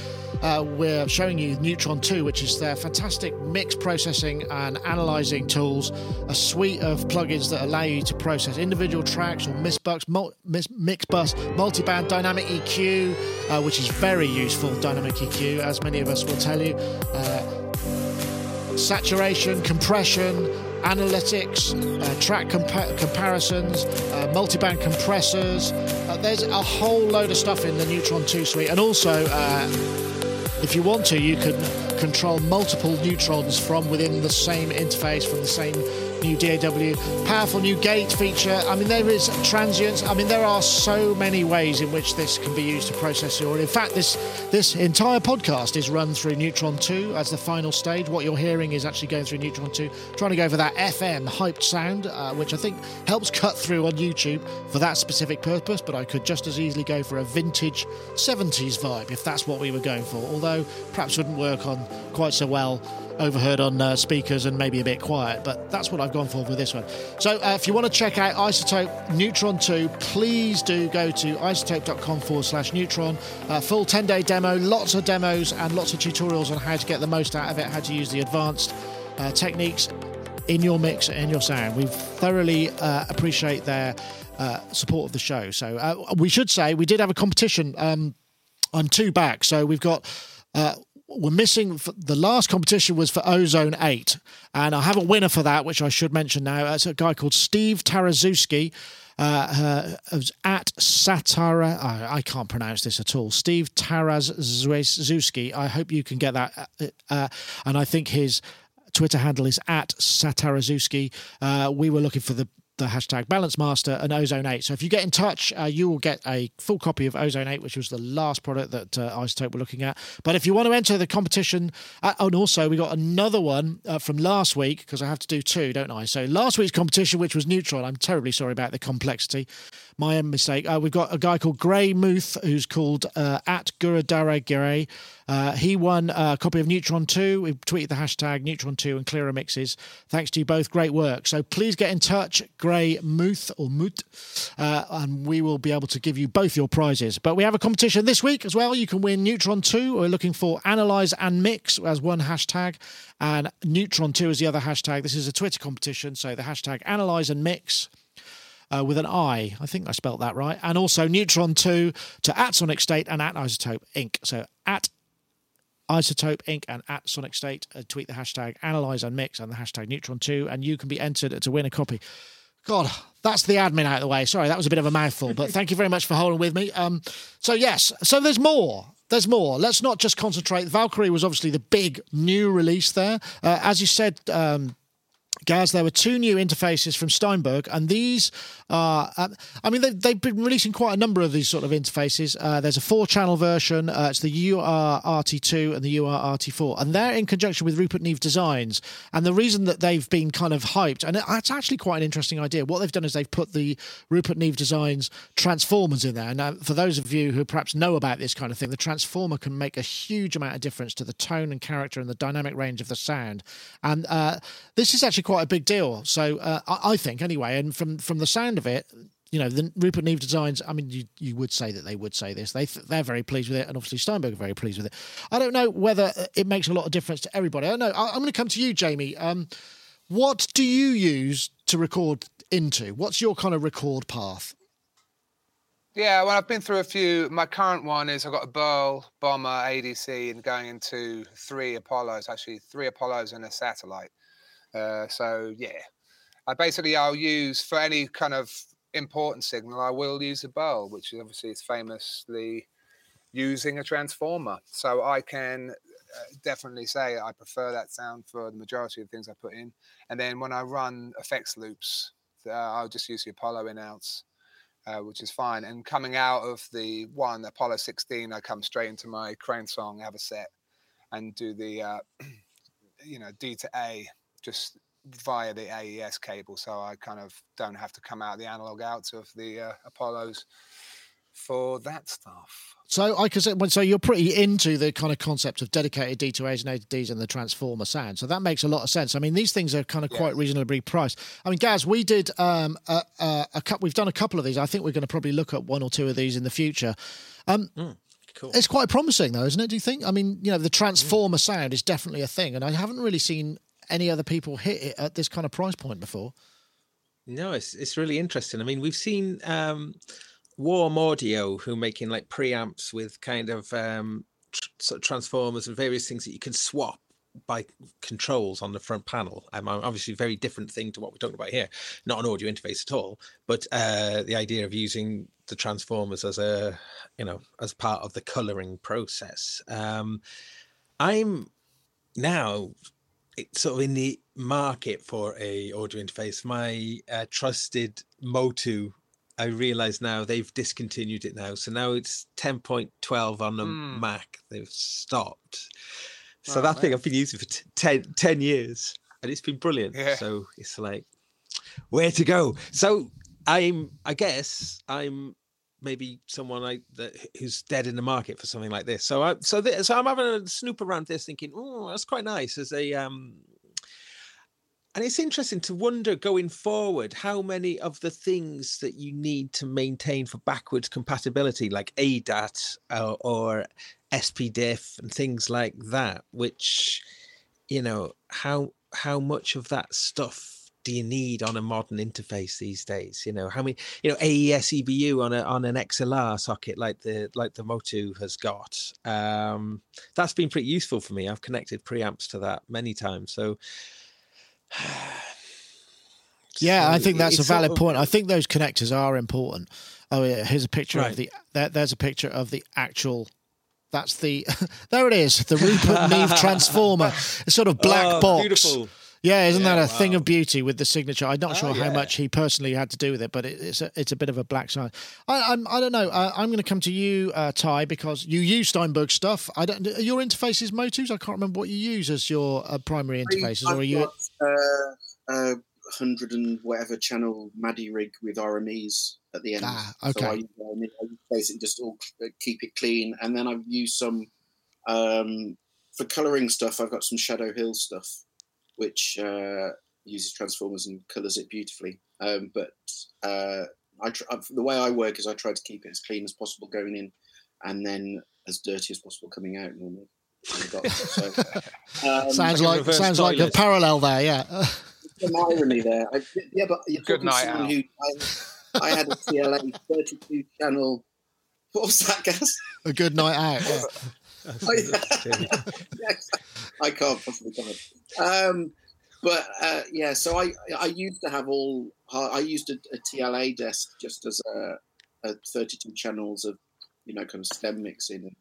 Uh, we're showing you Neutron 2, which is their fantastic mix processing and analyzing tools, a suite of plugins that allow you to process individual tracks or mix bus, multi-band dynamic EQ, uh, which is very useful. Dynamic EQ, as many of us will tell you. Uh, saturation, compression, analytics, uh, track compa- comparisons, uh, multiband compressors. Uh, there's a whole load of stuff in the Neutron 2 suite, and also. If you want to, you can control multiple neutrons from within the same interface, from the same new DAW. Powerful new gate feature. I mean, there is transients. I mean, there are so many ways in which this can be used to process your. audio. In fact, this this entire podcast is run through Neutron 2 as the final stage. What you're hearing is actually going through Neutron 2, trying to go for that FM hyped sound, uh, which I think helps cut through on YouTube for that specific purpose. But I could just as easily go for a vintage 70s vibe if that's what we were going for. Although perhaps wouldn't work on quite so well overheard on uh, speakers and maybe a bit quiet, but that's what I've gone for with this one. So uh, if you want to check out iZotope Neutron 2, please do go to izotope.com forward slash neutron. Uh, full 10 day demo, lots of demos and lots of tutorials on how to get the most out of it, how to use the advanced uh, techniques in your mix and your sound. We thoroughly uh, appreciate their uh, support of the show. So we should say we did have a competition. Um, I'm two back, so we've got. Uh, we're missing the last competition was for Ozone 8, and I have a winner for that, which I should mention now. It's a guy called Steve Tarazuski. Uh, uh, at Satara, I, can't pronounce this at all. Steve Tarazuski. I hope you can get that. Uh, uh, and I think his Twitter handle is at Satarazuski. Uh, we were looking for the the hashtag Balance Master and Ozone 8. So if you get in touch, uh, you will get a full copy of Ozone 8, which was the last product that uh, iZotope were looking at. But if you want to enter the competition, uh, and also we got another one uh, from last week because I have to do two, don't I? So last week's competition, which was Neutron, I'm terribly sorry about the complexity. My own mistake. Uh, we've got a guy called Gray Muth who's called uh, at Guradare Gray. Uh, he won a copy of Neutron 2. We tweeted the hashtag Neutron 2 and Clearer Mixes. Thanks to you both. Great work. So please get in touch, Grey Muth or Moot, uh, and we will be able to give you both your prizes. But we have a competition this week as well. You can win Neutron 2. We're looking for Analyze and Mix as one hashtag, and Neutron 2 as the other hashtag. This is a Twitter competition, so the hashtag Analyze and Mix uh, with an I. I think I spelt that right. And also Neutron 2 to at Sonic State and at iZotope Inc. So at iZotope Inc. and at Sonic State. Uh, tweet the hashtag Analyze and Mix and the hashtag Neutron 2, and you can be entered to win a copy. God, that's the admin out of the way. Sorry, that was a bit of a mouthful, but thank you very much for holding with me. Um, so yes, so there's more. There's more. Let's not just concentrate. Valkyrie was obviously the big new release there. Uh, as you said, um, Gaz, there were two new interfaces from Steinberg, and these are, uh, I mean, they've, they've, been releasing quite a number of these sort of interfaces. Uh, there's a four channel version, uh, it's the URRT2 and the URRT4, and they're in conjunction with Rupert Neve Designs. And the reason that they've been kind of hyped, and it's actually quite an interesting idea, what they've done is they've put the Rupert Neve Designs transformers in there. Now, for those of you who perhaps know about this kind of thing, the transformer can make a huge amount of difference to the tone and character and the dynamic range of the sound. And uh, this is actually quite a big deal. So uh, I, I, think anyway, and from from the sound of it, you know, the Rupert Neve designs. I mean, you, you would say that they would say this. They they're very pleased with it, and obviously Steinberg are very pleased with it. I don't know whether it makes a lot of difference to everybody. I don't know. I, am going to come to you, Jamie. Um, what do you use to record into? What's your kind of record path? Yeah, well, I've been through a few. My current one is I've got a Burl Bomber ADC and going into three Apollos, actually three Apollos and a satellite. Uh, so yeah, I basically I'll use for any kind of important signal. I will use a Burl, which is obviously is famously using a transformer. So I can uh, definitely say I prefer that sound for the majority of things I put in. And then when I run effects loops, uh, I'll just use the Apollo in outs. Uh, which is fine. And coming out of the one Apollo 16, I come straight into my Crane song, Avocet, and do the uh, [clears throat] you know D to A just via the AES cable, so I kind of don't have to come out the analog outs of the uh, Apollos for that stuff. So I can say, so you're pretty into the kind of concept of dedicated D2As and ADDs and the transformer sound. So that makes a lot of sense. I mean, these things are kind of quite reasonably priced. I mean, Gaz, we did um, a, a, a couple. We've done a couple of these. I think we're going to probably look at one or two of these in the future. Um, mm. Cool. It's quite promising, though, isn't it? Do you think? I mean, you know, the transformer mm. sound is definitely a thing, and I haven't really seen any other people hit it at this kind of price point before. No, it's it's really interesting. I mean, we've seen um, Warm Audio who making like preamps with kind of um, tr- sort of transformers and various things that you can swap by controls on the front panel. Um, obviously, very different thing to what we're talking about here. Not an audio interface at all, but uh, the idea of using the transformers as a you know as part of the coloring process. Um, I'm now sort of in the market for a audio interface. My uh, trusted Motu, I realize now they've discontinued it now. So now it's 10.12 on the mm. Mac. They've stopped. So that man. thing I've been using for t- 10, 10 years and it's been brilliant. Yeah. So it's like, where to go? So I'm, I guess I'm maybe someone like that who's dead in the market for something like this. So I so th- so I'm having a snoop around this, thinking, oh, that's quite nice as a um. And it's interesting to wonder going forward how many of the things that you need to maintain for backwards compatibility, like ADAT uh, or SPDIF and things like that, which you know how how much of that stuff do you need on a modern interface these days? You know, how many, you know, AES EBU on a on an XLR socket like the like the Motu has got. Um, that's been pretty useful for me. I've connected preamps to that many times. So [sighs] Yeah, I think that's a valid point. I think those connectors are important. Oh yeah, here's a picture right. of the there, there's a picture of the actual that's the [laughs] there it is, the Rupert Neve [laughs] transformer. A sort of black oh, box. Beautiful. Yeah, isn't yeah, that a wow. thing of beauty with the signature? I'm not oh, sure yeah. how much he personally had to do with it, but it, it's a it's a bit of a black sign. I I'm, I don't know. Uh, I'm going to come to you, uh, Ty, because you use Steinberg stuff. I don't. Are your interfaces Motus? I can't remember what you use as your uh, primary interfaces, I've or are you? Got, uh, uh, hundred and whatever channel MADI rig with RMEs at the end. Ah, okay. So I, I basically just all keep it clean, and then I've used some Um, for colouring stuff, I've got some Shadow Hill stuff, which uh, uses transformers and colours it beautifully. Um, but uh, I tr- the way I work is I try to keep it as clean as possible going in, and then as dirty as possible coming out normally. So, [laughs] um, sounds like sounds like a parallel there, yeah. some irony there. I, yeah, but you're Good night, Al. Who, I, I, had a CLA 32 channel. What was that, Gaz? A good night out. Yeah. [laughs] [laughs] I can't possibly comment. Um, but uh, yeah, so I I used to have all I used a, a TLA desk just as a, a 32 channels of you know kind of stem mixing and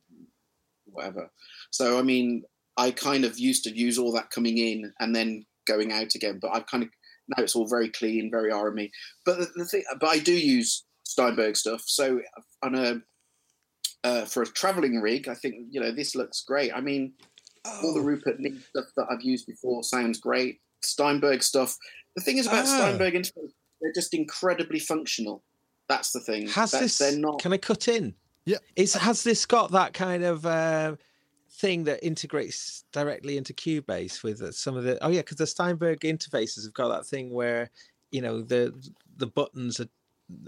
whatever. So I mean, I kind of used to use all that coming in and then going out again. But I've kind of now it's all very clean, very RME. But the, the thing, but I do use Steinberg stuff. So on a uh, for a traveling rig, I think you know this looks great. I mean, oh. all the oh. Rupert Neve stuff that I've used before sounds great. Steinberg stuff. The thing is about oh. Steinberg interface, they're just incredibly functional. That's the thing. Has this? They're not. Can I cut in? Yeah. Is has this got that kind of uh, thing that integrates directly into Cubase with some of the? Oh yeah, because the Steinberg interfaces have got that thing where you know the the buttons are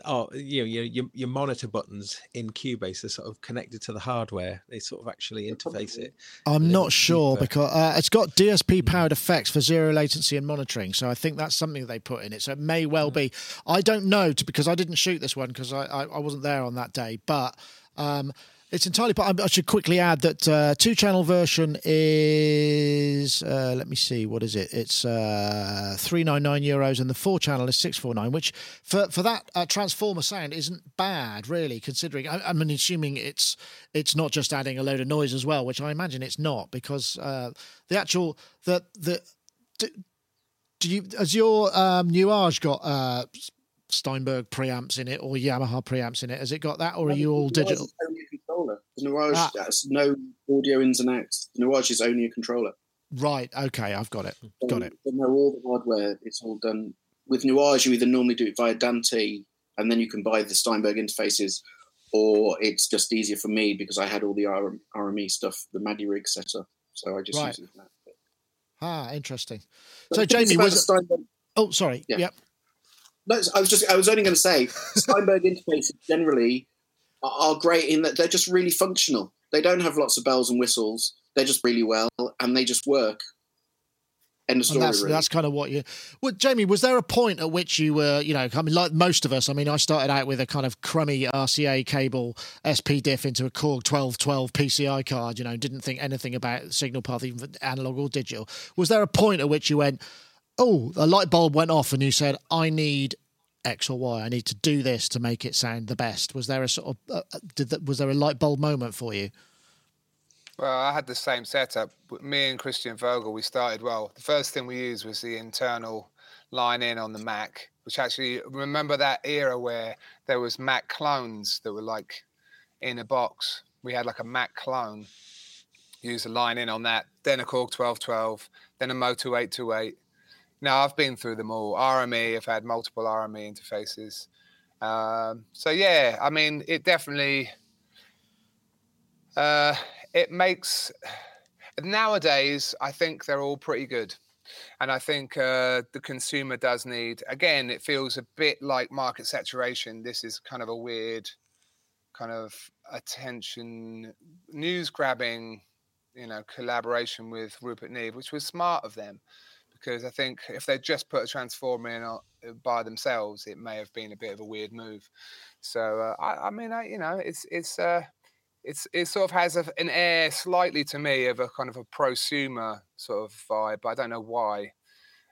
oh, you know, your, your, your monitor buttons in Cubase are sort of connected to the hardware. They sort of actually interface it. I'm not sure because uh, it's got DSP powered effects for zero latency and monitoring. So I think that's something they put in it. So it may well be. I don't know because I didn't shoot this one because I, I, I wasn't there on that day, but. Um, it's entirely. I should quickly add that uh, two channel version is. Uh, let me see. What is it? It's uh, three nine nine euros, and the four channel is six four nine. Which for for that uh, transformer sound isn't bad, really. Considering I, am assuming it's it's not just adding a load of noise as well, which I imagine it's not because uh, the actual the the. Do, do you has your um, Nuage got uh, Steinberg preamps in it or Yamaha preamps in it? Has it got that, or are you all digital? The Nuage ah. has no audio ins and outs. The Nuage is only a controller. Right. Okay, I've got it. Got it. Know all the hardware. It's all done with Nuage. You either normally do it via Dante, and then you can buy the Steinberg interfaces, or it's just easier for me because I had all the RME stuff, the MADI rig set up. So I just right. use it that. Ah, interesting. So Jamie was. Steinberg... Oh, sorry. Yeah. Yep. No, I was just. I was only going to say Steinberg [laughs] interfaces generally are great in that they're just really functional. They don't have lots of bells and whistles. They're just really well, and they just work. End of story. that's, really. that's kind of what you. Well, Jamie, was there a point at which you were, you know, I mean, like most of us. I mean, I started out with a kind of crummy RCA cable SPDIF into a Korg 1212 PCI card. You know, didn't think anything about signal path, even for analog or digital. Was there a point at which you went, oh, a light bulb went off, and you said, I need X or Y. I need to do this to make it sound the best. Was there a sort of uh, uh, did that, was there a light bulb moment for you? Well, I had the same setup. Me and Christian Vogel, we started well. The first thing we used was the internal line in on the Mac, which actually remember that era where there was Mac clones that were like in a box. We had like a Mac clone. Use a line in on that, then a Korg 1212, then a Motu 828 no, I've been through them all. RME, I've had multiple RME interfaces. Um, so yeah, I mean, it definitely uh, it makes nowadays. I think they're all pretty good, and I think uh, the consumer does need. Again, it feels a bit like market saturation. This is kind of a weird kind of attention news grabbing, you know, collaboration with Rupert Neve, which was smart of them because I think if they just put a transformer in uh, by themselves, it may have been a bit of a weird move. So uh, I, I, mean, I, you know, it's it's uh, it's it sort of has a, an air slightly to me of a kind of a prosumer sort of vibe. But I don't know why.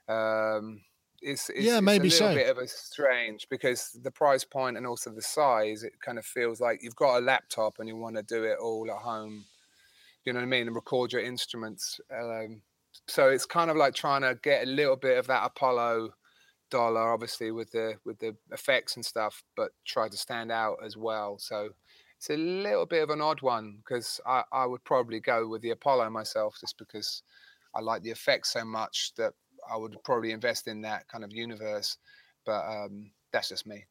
Um, it's, it's, yeah, maybe it's a little so. bit of a strange because the price point and also the size. It kind of feels like you've got a laptop and you want to do it all at home. You know what I mean? And record your instruments. Um, so it's kind of like trying to get a little bit of that Apollo dollar, obviously with the with the effects and stuff, but try to stand out as well. So it's a little bit of an odd one because I, I would probably go with the Apollo myself just because I like the effects so much that I would probably invest in that kind of universe. But um, that's just me.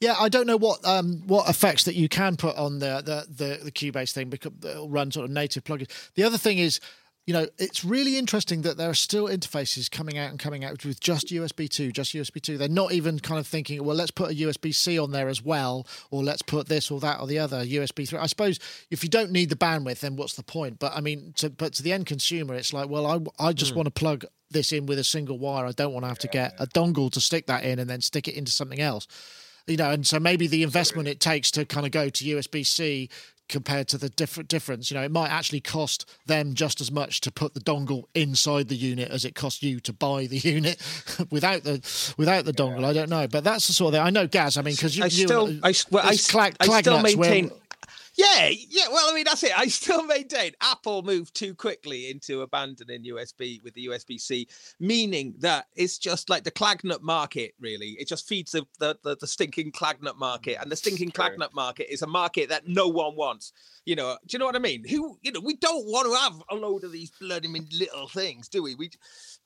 Yeah, I don't know what um, what effects that you can put on the the the, the Cubase thing because it'll run sort of native plugins. The other thing is, you know, it's really interesting that there are still interfaces coming out and coming out with just USB two, just USB two. They're not even kind of thinking, well, let's put a USB C on there as well, or let's put this or that or the other USB three. I suppose if you don't need the bandwidth, then what's the point? But I mean, to, but to the end consumer, it's like, well, I I just hmm. want to plug this in with a single wire. I don't want to have to get a dongle to stick that in and then stick it into something else you know, and so maybe the investment it takes to kind of go to USB C compared to the different difference, you know, it might actually cost them just as much to put the dongle inside the unit as it costs you to buy the [laughs] unit without the without the dongle. I don't know, but that's the sort of thing. I know, Gaz. I mean, because you, I you still, uh, I, well, I, clag, I still Clagnut's where- maintain. Yeah, yeah. Well, I mean, that's it. I still maintain Apple moved too quickly into abandoning USB with the USB C, meaning that it's just like the clagnut market. Really, it just feeds the the, the, the stinking clagnut market, and the stinking clagnut market is a market that no one wants. You know, do you know what I mean? Who, you know, we don't want to have a load of these bloody little things, do we? We,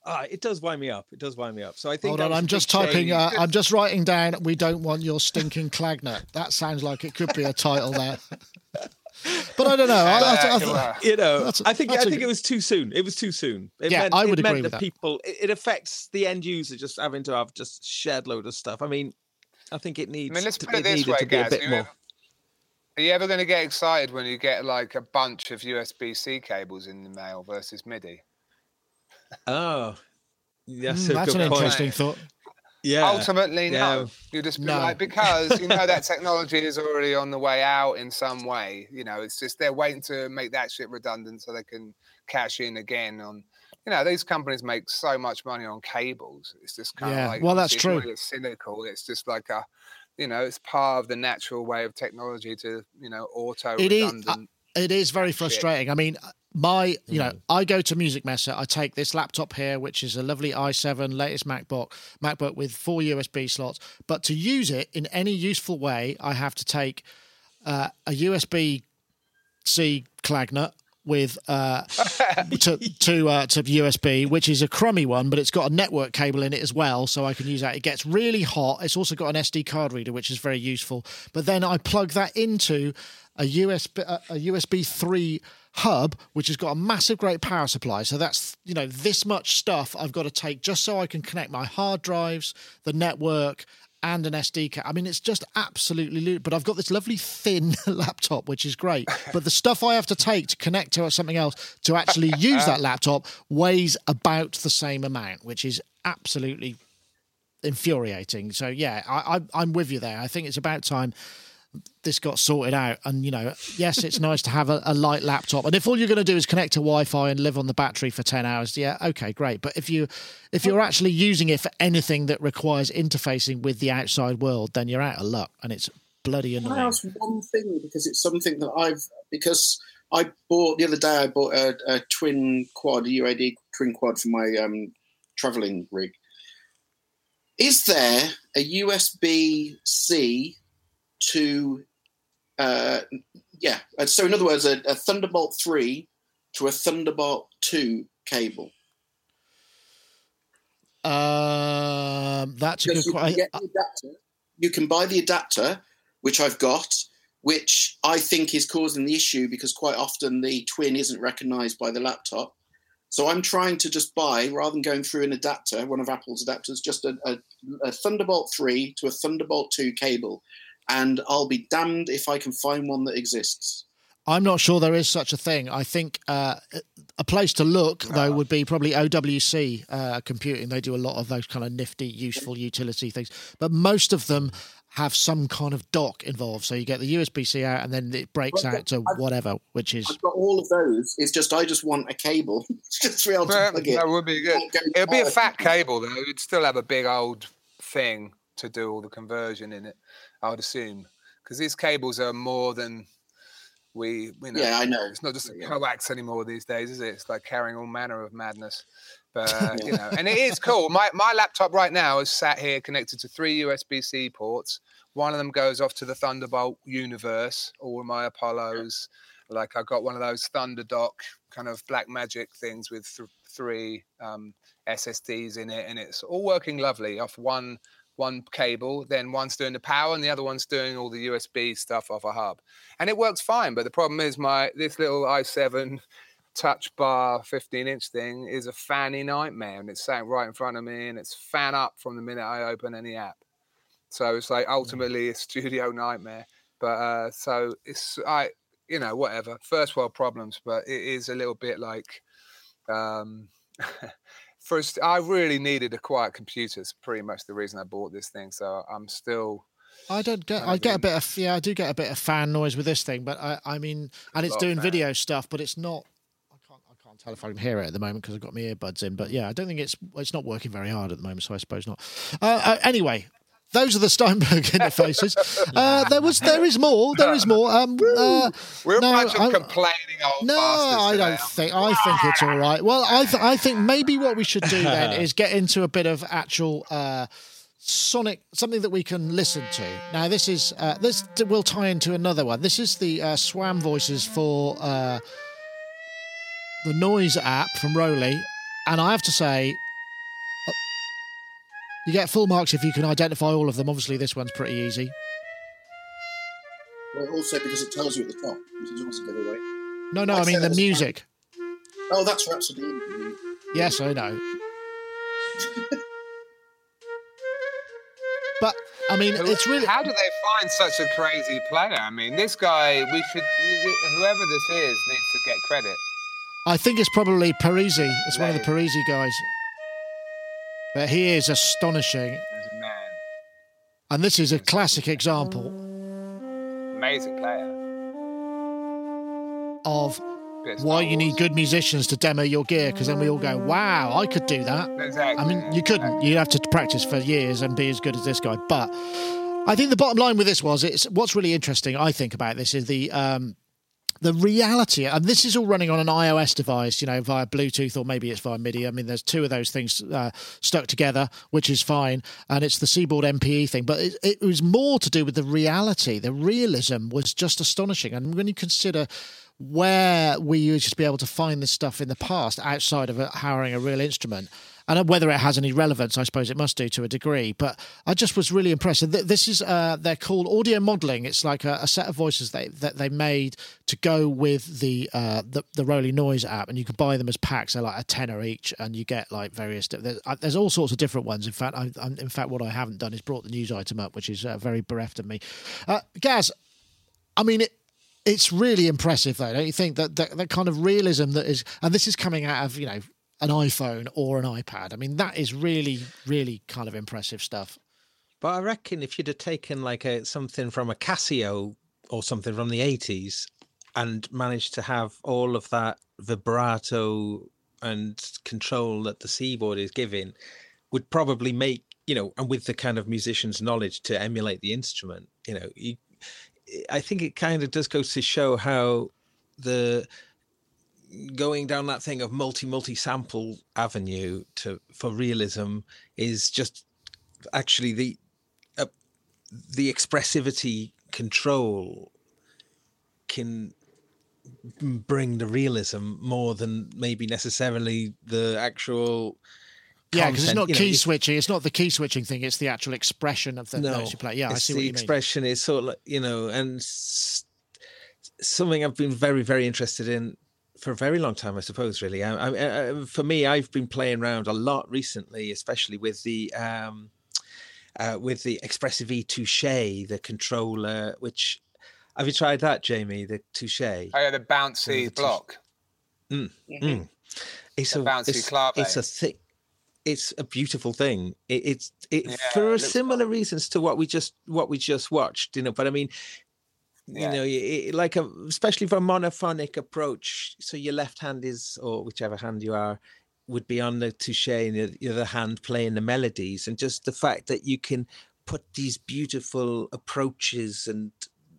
ah, it does wind me up. It does wind me up. So I think Hold on, was a I'm just typing. Uh, I'm just writing down. We don't want your stinking clagnut. That sounds like it could be a title there. [laughs] but I don't know. I, I, I, Uh, uh, you know, That's a- I think I that's a think it was too soon. It was too soon. It Yeah, meant, I would it agree meant with that that. people. It, it affects the end user just having to have just shed load of stuff. I mean, I think it needs. I mean, let's to, put it it this way, to be a bit you more. ever- Are you ever going to get excited when you get like a bunch of USB C cables in the mail versus MIDI? Oh, that's Mm, a that's good an point. interesting thought. Yeah, Ultimately, Yeah. no. You just be No. like because you know that [laughs] technology is already on the way out in some way. You know, it's just they're waiting to make that shit redundant so they can cash in again on. You know, these companies make so much money on cables. It's just kind Yeah, of like well, that's obviously it's true. not cynical. It's just like a, you know, it's part of the natural way of technology to you know auto It is- uh, redundant. It is very Shit. frustrating. I mean, my, you know, Mm. I go to Musikmesse. I take this laptop here, which is a lovely i7 latest MacBook, MacBook with four USB slots. But to use it in any useful way, I have to take uh, a USB C Clagnut with uh, [laughs] to to uh, to USB, which is a crummy one, but it's got a network cable in it as well, so I can use that. It gets really hot. It's also got an SD card reader, which is very useful. But then I plug that into a USB a, USB three hub, which has got a massive, great power supply. So that's you know this much stuff I've got to take just so I can connect my hard drives, the network, and an SD card. I mean, it's just absolutely. lo- But I've got this lovely thin [laughs] laptop, which is great. But the stuff I have to take to connect to something else to actually use that [laughs] laptop weighs about the same amount, which is absolutely infuriating. So yeah, I, I, I'm with you there. I think it's about time this got sorted out. And you know, yes, it's nice to have a, a light laptop. And if all you're going to do is connect to Wi-Fi and live on the battery for ten hours, yeah, okay, great. But if you if you're actually using it for anything that requires interfacing with the outside world, then you're out of luck, and it's bloody Can I annoying. ask one thing because it's something that I've because I bought the other day. I bought a, a twin quad, a UAD twin quad for my um, traveling rig. Is there a USB C to, uh, yeah? uh, So in other words, a, a Thunderbolt three to a Thunderbolt two cable. Um, that's a good you can the adapter. You can buy the adapter, which I've got, which I think is causing the issue because quite often the twin isn't recognised by the laptop. So I'm trying to just buy, rather than going through an adapter, one of Apple's adapters, just a, a, a Thunderbolt 3 to a Thunderbolt 2 cable. And I'll be damned if I can find one that exists. I'm not sure there is such a thing. I think uh, a place to look though would be probably OWC uh, computing. They do a lot of those kind of nifty, useful utility things, but most of them have some kind of dock involved. So you get the USB C out, and then it breaks Well, out to I've- whatever, which is I've got all of those. It's just I just want a cable [laughs] just to be able to Yeah, plug it. that would be good. It'd be a fat cable though. It'd still have a big old thing to do all the conversion in it. I would assume because these cables are more than we. You know, Yeah, I know. It's not just a Yeah. coax anymore these days, is it? It's like carrying all manner of madness. But uh, [laughs] you know, and it is cool. My my laptop right now is sat here connected to three USB C ports. One of them goes off to the Thunderbolt universe. All my Apollos. Like I've got one of those Thunderdock kind of black magic things with th- three um, SSDs in it, and it's all working lovely off one one cable, then one's doing the power, and the other one's doing all the USB stuff off a hub, and it works fine. But the problem is my this little i7 [laughs] touch bar 15 inch thing is a fanny nightmare, and it's sitting right in front of me, and it's fan up from the minute I open any app. So it's like ultimately a studio nightmare. But uh, so it's I you know whatever first world problems, but it is a little bit like. Um, [laughs] first i really needed a quiet computer it's pretty much the reason i bought this thing so i'm still I don't get. I get a bit of yeah. I do get a bit of fan noise with this thing, but I, I mean, and it's doing video stuff, but it's not. I can't. I can't tell if I can hear it at the moment because I've got my earbuds in. But yeah, I don't think it's. It's not working very hard at the moment, so I suppose not. Uh, uh, anyway. Those are the Steinberg [laughs] interfaces. Uh, there was, there is more. There is more. Um, uh, we're a bunch of I- complaining old no, I don't aren't think. I think it's all right. Well, I th- I think maybe what we should do then [laughs] is get into a bit of actual uh, sonic something that we can listen to. Now, this is uh, this will tie into another one. This is the uh, Swam voices for uh, the Noise app from ROLI, and I have to say. You get full marks if you can identify all of them. Obviously, this one's pretty easy. Well, also because it tells you at the top, which is almost a giveaway. No, no, I I mean the it's music. Oh, that's Rhapsody. Yes, I know. But I mean, it's really How do they find such a crazy player? I mean, this guy, we should, whoever this is, needs to get credit. I think it's probably Parisi. It's one of the Parisi guys. But he is astonishing. He's a man. And this is a classic example Amazing player. of why you need good musicians to demo your gear because then we all go, wow, I could do that. Exactly. I mean, you couldn't. You'd have to practice for years and be as good as this guy. But I think the bottom line with this was it's what's really interesting. I think about this is the um, the reality, and this is all running on an iOS device, you know, via Bluetooth or maybe it's via MIDI. I mean, there's two of those things uh, stuck together, which is fine, and it's the Seaboard MPE thing. But it, it was more to do with the reality. The realism was just astonishing, and when you consider where we used to be able to find this stuff in the past outside of hiring a real instrument. And whether it has any relevance, I suppose it must do to a degree. But I just was really impressed. Th- This is uh, they're called audio modeling. It's like a, a set of voices they, that they made to go with the uh, the the ROLI Noise app, and you can buy them as packs. They're like a tenner each, and you get like various. There's, uh, there's all sorts of different ones. In fact, I, i in fact, what I haven't done is brought the news item up, which is uh, very bereft of me. Uh, Gaz, I mean, it, it's really impressive, though, don't you think? That, that that kind of realism that is, and this is coming out of you know an iPhone or an iPad. I mean, that is really, really kind of impressive stuff. But I reckon if you'd have taken like a something from a Casio or something from the eighties and managed to have all of that vibrato and control that the seaboard is giving, would probably make you know, and with the kind of musician's knowledge to emulate the instrument, you know, you, I think it kind of does go to show how the going down that thing of multi multi sample avenue to for realism is just actually the uh, the expressivity control can bring the realism more than maybe necessarily the actual Yeah, because it's not you know, key it's- switching. It's not the key switching thing. It's the actual expression of the notes you play. Yeah, I see what you mean. expression is sort of like, you know, and s- something I've been very, very interested in for a very long time, I suppose. Really, I, I, I, for me, I've been playing around a lot recently, especially with the um, uh, with the Expressive E Touche, the controller. Which have you tried that, Jamie? The Touche. Oh, yeah, the bouncy the block. Mm. It's The a bouncy it's, clave. it's a thick. It's a beautiful thing. It, it's it, Yeah, for it similar fun. reasons to what we just what we just watched, you know. But I mean, Yeah. you know, it, like a especially for a monophonic approach. So your left hand is, or whichever hand you are, would be on the touche, and the, the other hand playing the melodies, and just the fact that you can put these beautiful approaches and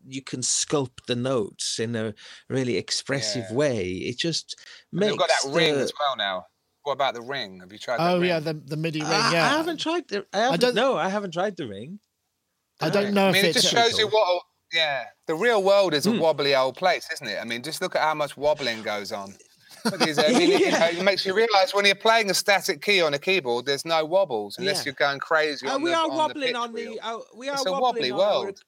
you can sculpt the notes in a really expressive Yeah. way. It just And makes They've got that ring the- as well now. What about the ring? Have you tried? Oh that ring? yeah, the the MIDI ring. I, yeah, I haven't tried the. I haven't, don't- know I haven't tried the ring. I don't know I if mean, it it's just shows you [laughs] what. Yeah, the real world is a Hmm. wobbly old place, isn't it? I mean, just look at how much wobbling goes on. But I [laughs] mean, you know, it makes you realise when you're playing a static key on a keyboard, there's no wobbles unless Yeah. you're going crazy. Uh, on we the, are on wobbling the on the. Uh, we are It's a wobbling wobbly on our, world.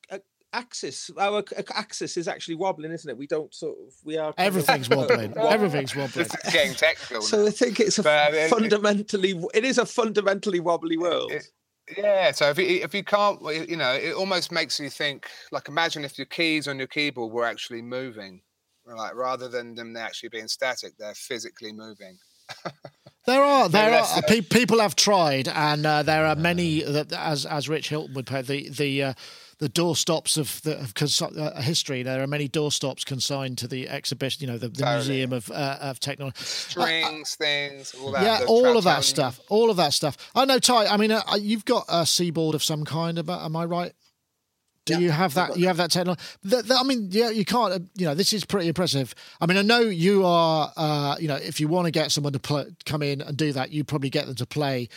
axis. Our axis is actually wobbling, isn't it? We don't sort of. We are. kind of- Everything's [laughs] wobbling. Everything's wobbling. Getting technical. [laughs] So I think it's a But, uh, fundamentally. It is a fundamentally wobbly world. It- Yeah, so if you, if you can't, you know, it almost makes you think. Like, imagine if your keys on your keyboard were actually moving, like rather than them actually being static, they're physically moving. [laughs] There are there are pe- people have tried, and uh, there are many [laughs] that, as as Rich Hilton would put the the. Uh, the doorstops of the of consi- uh, history. There are many doorstops consigned to the exhibition. You know, the, the Totally. Museum of uh, of Technology. Strings, things, all that. yeah, all of that stuff. All of that stuff. I know, Ty. I mean, uh, you've got a seaboard of some kind. About, am I right? Do Yeah, you have that? You have that technology. That, that- I mean, yeah, you can't. uh, You know, this is pretty impressive. I mean, I know you are. Uh, you know, if you want to get someone to pl- come in and do that, you probably get them to play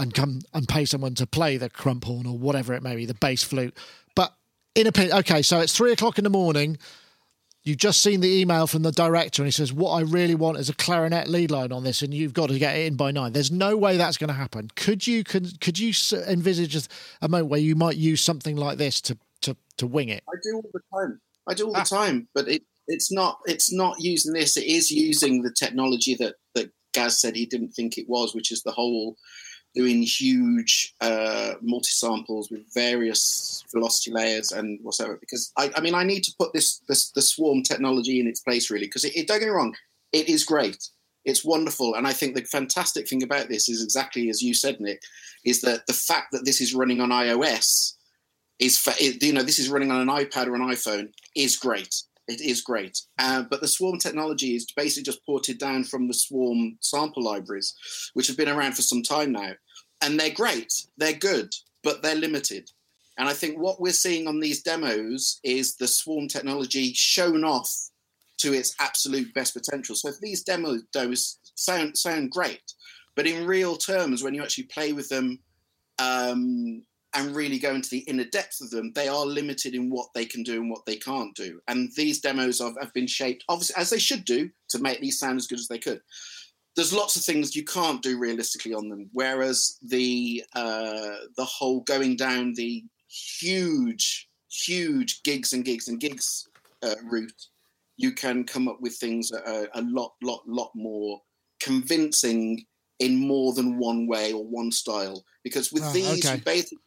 and come and pay someone to play the crumhorn or whatever it may be, the bass flute. But in a pin, okay, so it's three o'clock in the morning. You've just seen the email from the director, and he says, "What I really want is a clarinet lead line on this, and you've got to get it in by nine. There's no way that's going to happen. Could you could, could you envisage a- a moment where you might use something like this to to to wing it? I do all the time. I do all Ah. the time, but it, it's not it's not using this. It is using the technology that that Gaz said he didn't think it was, which is the whole doing huge uh, multi samples with various velocity layers and whatever. Because I, I mean, I need to put this this the swarm technology in its place really. Because it, it, don't get me wrong, it is great. It's wonderful, and I think the fantastic thing about this is exactly as you said, Nick, is that the fact that this is running on iOS is fa- you know this is running on an iPad or an iPhone is great. It is great, uh, but the Swarm technology is basically just ported down from the Swarm sample libraries, which have been around for some time now, and they're great. They're good, but they're limited. And I think what we're seeing on these demos is the Swarm technology shown off to its absolute best potential. So these demos sound sound great, but in real terms, when you actually play with them um, and really go into the inner depth of them, they are limited in what they can do and what they can't do. And these demos have, have been shaped, obviously, as they should do, to make these sound as good as they could. There's lots of things you can't do realistically on them, whereas the uh, the whole going down the huge, huge gigs and gigs and gigs uh, route, you can come up with things that are a lot, lot, lot more convincing in more than one way or one style. Because with Oh, these, okay. you basically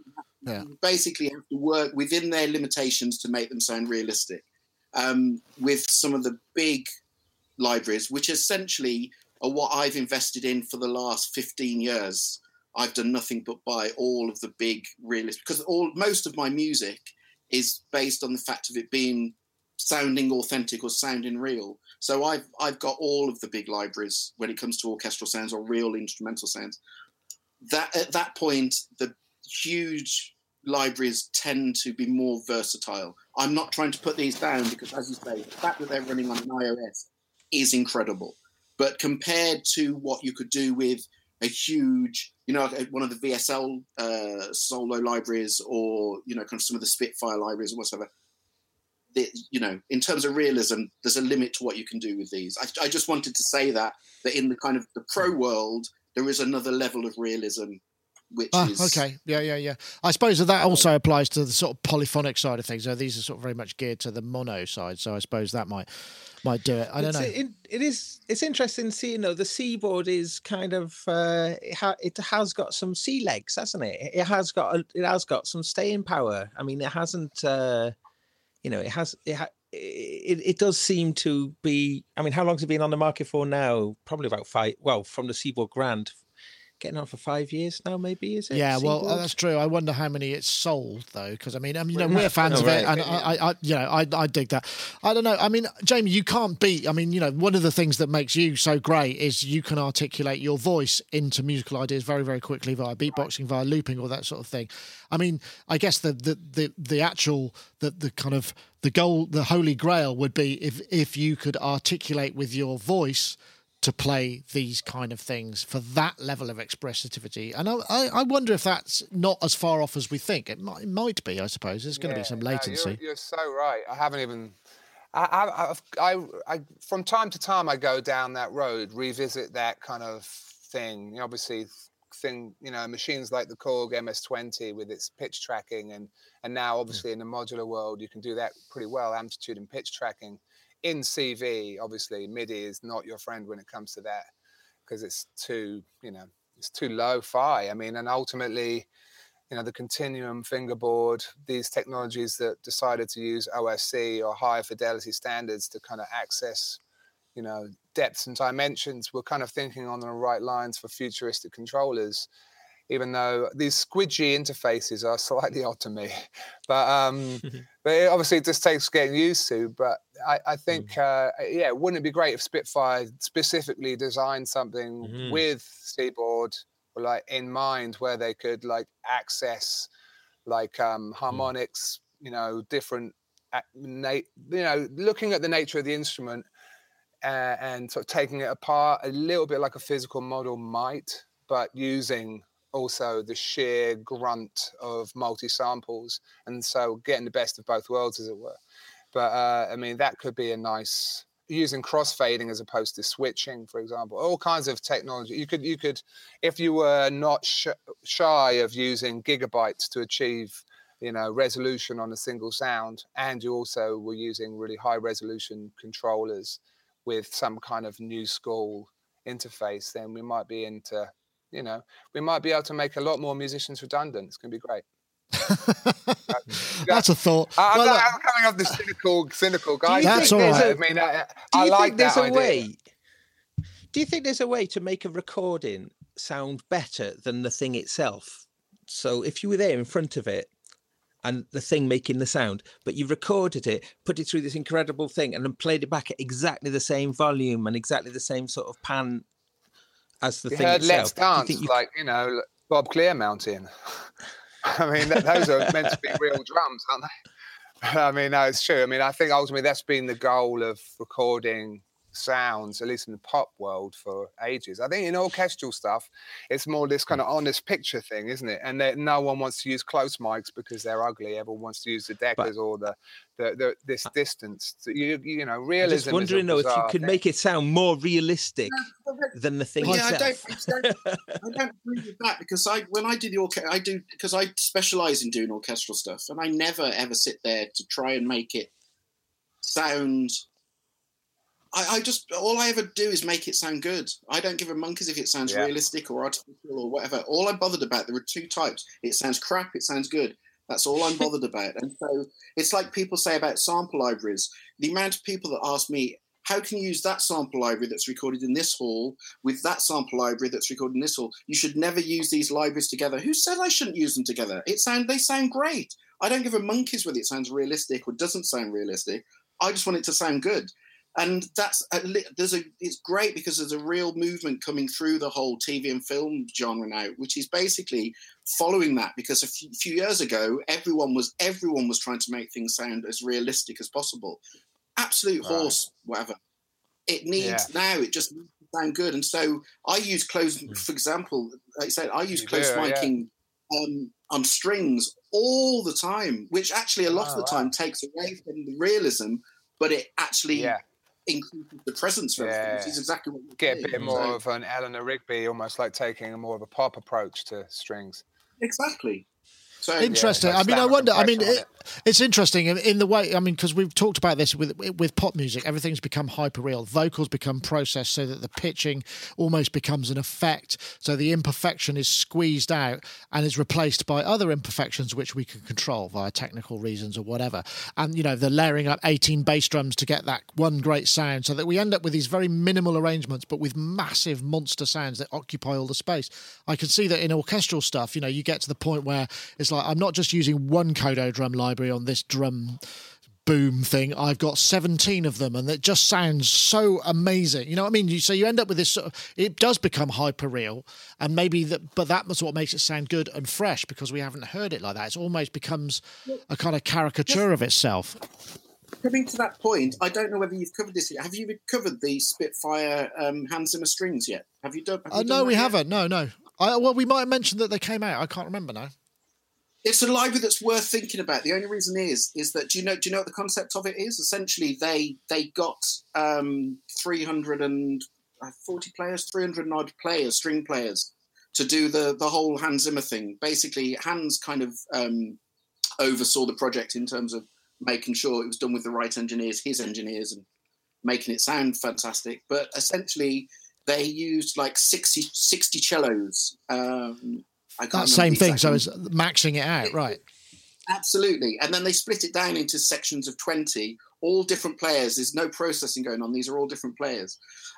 Yeah. basically have to work within their limitations to make them sound realistic. Um, with some of the big libraries, which essentially are what I've invested in for the last 15 years. I've done nothing but buy all of the big realist because all most of my music is based on the fact of it being sounding authentic or sounding real. So I've I've got all of the big libraries when it comes to orchestral sounds or real instrumental sounds. That at that point, the huge libraries tend to be more versatile. I'm not trying to put these down because, as you say, the fact that they're running on an iOS is incredible. But compared to what you could do with a huge, you know, one of the VSL uh, solo libraries or, you know, kind of some of the Spitfire libraries or whatever, the, you know, in terms of realism, there's a limit to what you can do with these. I, I just wanted to say that, that in the kind of the pro world, there is another level of realism which Ah, is okay, yeah, yeah, yeah. I suppose that, that also applies to the sort of polyphonic side of things. So these are sort of very much geared to the mono side. So I suppose that might might do it. I don't know. It, it is. It's interesting to see. You know, the seaboard is kind of. Uh, it, ha- it has got some sea legs, hasn't it? It has got. A, it has got some staying power. I mean, it hasn't. Uh, you know, it has. It, ha- it it does seem to be. I mean, how long has it been on the market for now? Probably about five. Well, from the Seaboard Grand, getting on for five years now. Maybe is it? Yeah, well, uh, that's true. I wonder how many it's sold though, because I mean, I mean, you know, we're fans oh, of it, and I, I, I, you know, I, I dig that. I don't know. I mean, Jamie, you can't beat. I mean, you know, one of the things that makes you so great is you can articulate your voice into musical ideas very, very quickly via beatboxing, via looping, all that sort of thing. I mean, I guess the the the, the actual the the kind of the goal, the holy grail would be if if you could articulate with your voice to play these kind of things for that level of expressivity. And I, I, wonder if that's not as far off as we think. It might, it might be, I suppose. There's going to be Yeah, some no, latency. you're, you're so right. I haven't even. I, I, I, I, from time to time, I go down that road, revisit that kind of thing. You know, obviously, thing, you know, machines like the Korg MS20 with its pitch tracking, and and now obviously in the modular world, you can do that pretty well, amplitude and pitch tracking. In CV, obviously, MIDI is not your friend when it comes to that because it's too, you know, it's too low-fi. I mean, and ultimately, you know, the Continuum fingerboard, these technologies that decided to use OSC or higher fidelity standards to kind of access you know depths and dimensions we're kind of thinking on the right lines for futuristic controllers even though these squidgy interfaces are [laughs] slightly odd to me but um [laughs] but it obviously it just takes getting used to but i, I think mm. uh, yeah wouldn't it be great if spitfire specifically designed something mm-hmm. with seaboard like in mind where they could like access like um mm. harmonics mm. you know different you know looking at the nature of the instrument uh, and sort of taking it apart a little bit like a physical model might, but using also the sheer grunt of multi samples, and so getting the best of both worlds, as it were. But uh, I mean, that could be a nice using crossfading as opposed to switching, for example. All kinds of technology. You could, you could, if you were not sh- shy of using gigabytes to achieve, you know, resolution on a single sound, and you also were using really high resolution controllers with some kind of new school interface, then we might be into, you know, we might be able to make a lot more musicians redundant. It's going to be great. [laughs] that's a thought. I'm, well, not, I'm coming off the cynical, cynical guy. That's all right. A, I mean, I, I like that idea. Way, do you think there's a way to make a recording sound better than the thing itself? So if you were there in front of it and the thing making the sound, but you recorded it, put it through this incredible thing, and then played it back at exactly the same volume and exactly the same sort of pan as the you thing heard itself. Let's Dance, you you... like you know Bob Clearmountain. [laughs] I mean, those are meant to be real [laughs] drums, aren't they? [laughs] I mean, no, it's true. I mean, I think ultimately that's been the goal of recording sounds, at least in the pop world, for ages. I think in orchestral stuff, it's more this hmm. kind of honest picture thing, isn't it? And that no one wants to use close mics because they're ugly. Everyone wants to use the Deccas or the, the, the this uh distance. You, you know, realism. I'm just wondering though if you could thing. make it sound more realistic than the thing yeah, itself. I don't, I don't, [laughs] I don't agree with that because I when I do the orchestra, I do because I specialize in doing orchestral stuff, and I never ever sit there to try and make it sound I, I, just all I ever do is make it sound good. I don't give a monkeys if it sounds yeah. realistic or artificial or whatever. All I'm bothered about there are two types. It sounds crap. It sounds good. That's all I'm [laughs] bothered about. And so it's like people say about sample libraries. The amount of people that ask me, how can you use that sample library that's recorded in this hall with that sample library that's recorded in this hall? You should never use these libraries together. Who said I shouldn't use them together? It sound they sound great. I don't give a monkeys whether it sounds realistic or doesn't sound realistic. I just want it to sound good and that's a, there's a it's great because there's a real movement coming through the whole TV and film genre now, which is basically following that. Because a few, few years ago, everyone was everyone was trying to make things sound as realistic as possible. Absolute right. horse, whatever. It needs yeah. now. It just needs to sound good. And so I use close, mm. for example, like I said, I use you close do, miking yeah. um, on strings all the time, which actually a lot oh, of the time takes away from the realism, but it actually yeah increases the presence for yeah. which is exactly what you get a bit more so, of an Eleanor Rigby, almost like taking a more of a pop approach to strings. Exactly. So, interesting. Yeah, I mean, I wonder. I mean, it, it's interesting in, in, the way. I mean, because we've talked about this with with pop music. Everything's become hyper real. Vocals become processed so that the pitching almost becomes an effect. So the imperfection is squeezed out and is replaced by other imperfections which we can control via technical reasons or whatever. And you know, the layering up eighteen bass drums to get that one great sound, so that we end up with these very minimal arrangements, but with massive monster sounds that occupy all the space. I can see that in orchestral stuff. You know, you get to the point where it's like I'm not just using one Kodo drum library on this drum boom thing. I've got 17 of them, and it just sounds so amazing. You know what I mean? You, so you end up with this. Sort of, it does become hyper real, and maybe that, but that's what makes it sound good and fresh because we haven't heard it like that. It almost becomes a kind of caricature of itself. Coming to that point, I don't know whether you've covered this yet. Have you covered the Spitfire um, Hans Zimmer strings yet? Have you done? Have you uh, no, we yet? haven't. No, no. I, well, we might have mentioned that they came out. I can't remember now. It's a library that's worth thinking about. The only reason is is that do you know do you know what the concept of it is? Essentially, they they got um, three hundred and uh, forty players, three hundred odd players, string players, to do the the whole Hans Zimmer thing. Basically, Hans kind of um, oversaw the project in terms of making sure it was done with the right engineers, his engineers, and making it sound fantastic. But essentially, they used like 60, 60 cellos. Um, that same thing. So it's maxing it out, right? Absolutely. And then they split it down into sections of 20, all different players. There's no processing going on. These are all different players.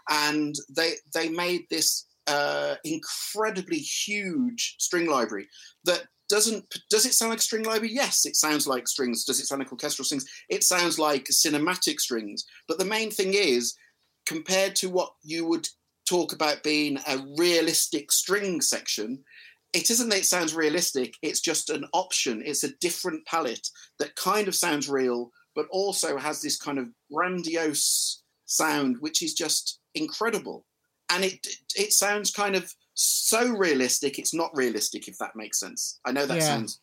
And they they made this uh, incredibly huge string library that doesn't does it sound like string library yes it sounds like strings does it sound like orchestral strings it sounds like cinematic strings but the main thing is compared to what you would talk about being a realistic string section it isn't that it sounds realistic, it's just an option. It's a different palette that kind of sounds real, but also has this kind of grandiose sound, which is just incredible. And it it sounds kind of so realistic, it's not realistic, if that makes sense. I know that yeah. sounds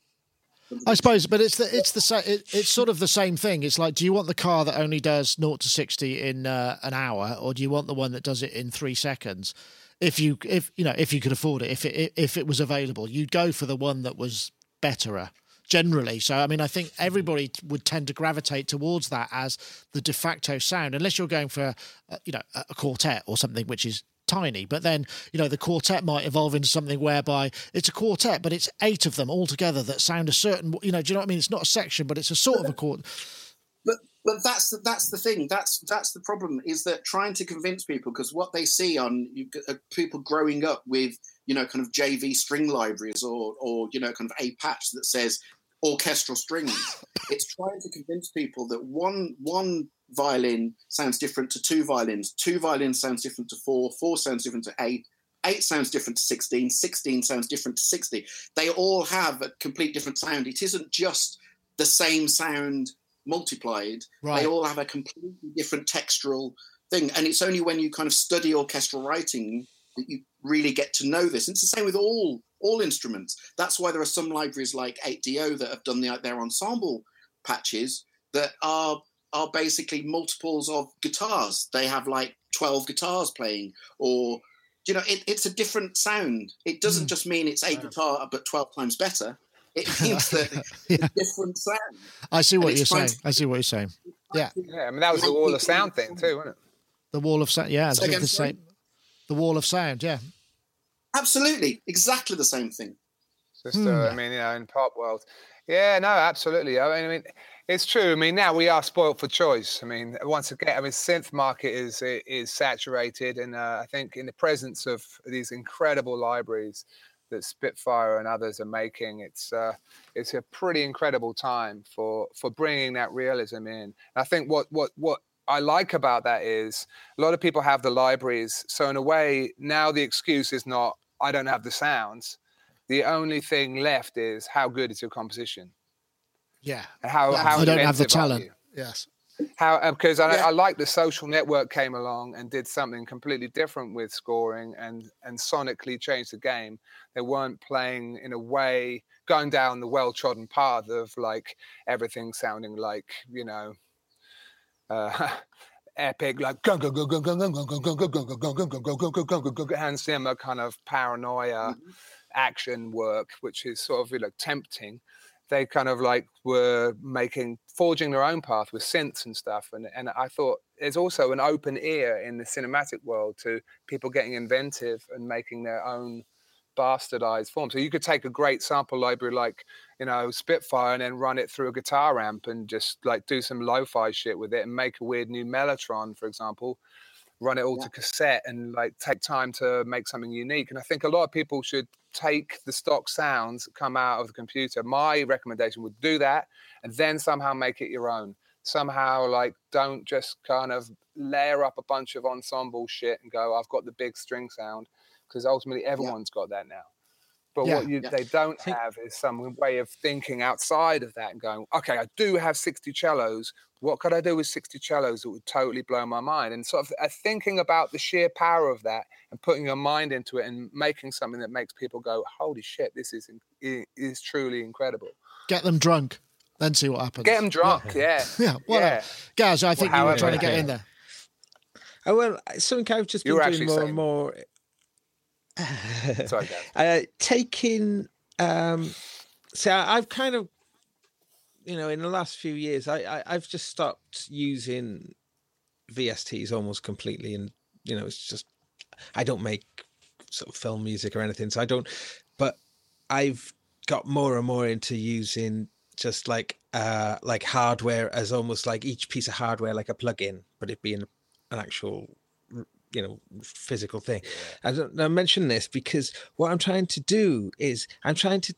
I suppose, but it's the it's the same. It, it's sort of the same thing. It's like, do you want the car that only does 0 to sixty in uh, an hour, or do you want the one that does it in three seconds? If you if you know if you could afford it if it if it was available you'd go for the one that was betterer generally. So i mean i think everybody would tend to gravitate towards that as the de facto sound unless you're going for uh, you know a quartet or something which is tiny. But then you know the quartet might evolve into something whereby it's a quartet but it's eight of them all together that sound a certain you know do you know what i mean? It's not a section but it's a sort of a quartet but that's the, that's the thing. That's that's the problem. Is that trying to convince people because what they see on you, uh, people growing up with you know kind of JV string libraries or or you know kind of a patch that says orchestral strings. it's trying to convince people that one one violin sounds different to two violins. Two violins sounds different to four. Four sounds different to eight. Eight sounds different to 16. 16 sounds different to 60. They all have a complete different sound. It isn't just the same sound multiplied, right. they all have a completely different textural thing. And it's only when you kind of study orchestral writing that you really get to know this. And it's the same with all all instruments. That's why there are some libraries like 8Dio that have done the, their ensemble patches that are are basically multiples of guitars. They have like 12 guitars playing, or you know, it, it's a different sound. It doesn't mm. just mean it's a guitar but 12 times better. It means that [laughs] yeah. different sound. I see what you're saying. To, I see what you're saying. Yeah. Yeah, I mean that was the wall of sound thing too, wasn't it? The wall of sound. Yeah, Again, the same. The wall of sound. Yeah. Absolutely, exactly the same thing. Just, uh, mm. I mean, you know, in pop world, yeah, no, absolutely. I mean, I mean, it's true. I mean, now we are spoiled for choice. I mean, once again, I mean, synth market is is saturated, and uh, I think in the presence of these incredible libraries, that Spitfire and others are making. It's uh, it's a pretty incredible time for for bringing that realism in. I think what what what I like about that is a lot of people have the libraries, so in a way now the excuse is not I don't have the sounds. The only thing left is how good is your composition. Yeah. How how I don't have the talent. Yes how because uh, I, yeah. I like the social network came along and did something completely different with scoring and and sonically changed the game they weren't playing in a way going down the well-trodden path of like everything sounding like you know uh, epic like Hans Zimmer kind of paranoia action work which is sort of know tempting they kind of like were making forging their own path with synths and stuff and and I thought there's also an open ear in the cinematic world to people getting inventive and making their own bastardized form. So you could take a great sample library like you know spitfire and then run it through a guitar amp and just like do some lo-fi shit with it and make a weird new mellotron for example run it all yeah. to cassette and like take time to make something unique and i think a lot of people should take the stock sounds come out of the computer. My recommendation would do that and then somehow make it your own. Somehow, like, don't just kind of layer up a bunch of ensemble shit and go, I've got the big string sound, because ultimately everyone's yeah. got that now. But Yeah. what you, Yeah. they don't have is some way of thinking outside of that and going, okay, I do have 60 cellos. What could I do with 60 cellos that would totally blow my mind? And sort of uh, thinking about the sheer power of that and putting your mind into it and making something that makes people go, holy shit, this is, is truly incredible. Get them drunk, then see what happens. Get them drunk, yeah. Yeah, [laughs] well, Yeah. Gaz, I think you were trying to it get in there. Oh well, something I've just You been doing more saying- and more. Sorry, [laughs] uh, taking um so i've kind of you know in the last few years I, I i've just stopped using vsts almost completely and you know it's just i don't make sort of film music or anything so i don't but i've got more and more into using just like uh like hardware as almost like each piece of hardware like a plug-in but it being an actual you know physical thing. I, don't, I mention this because what i'm trying to do is i'm trying to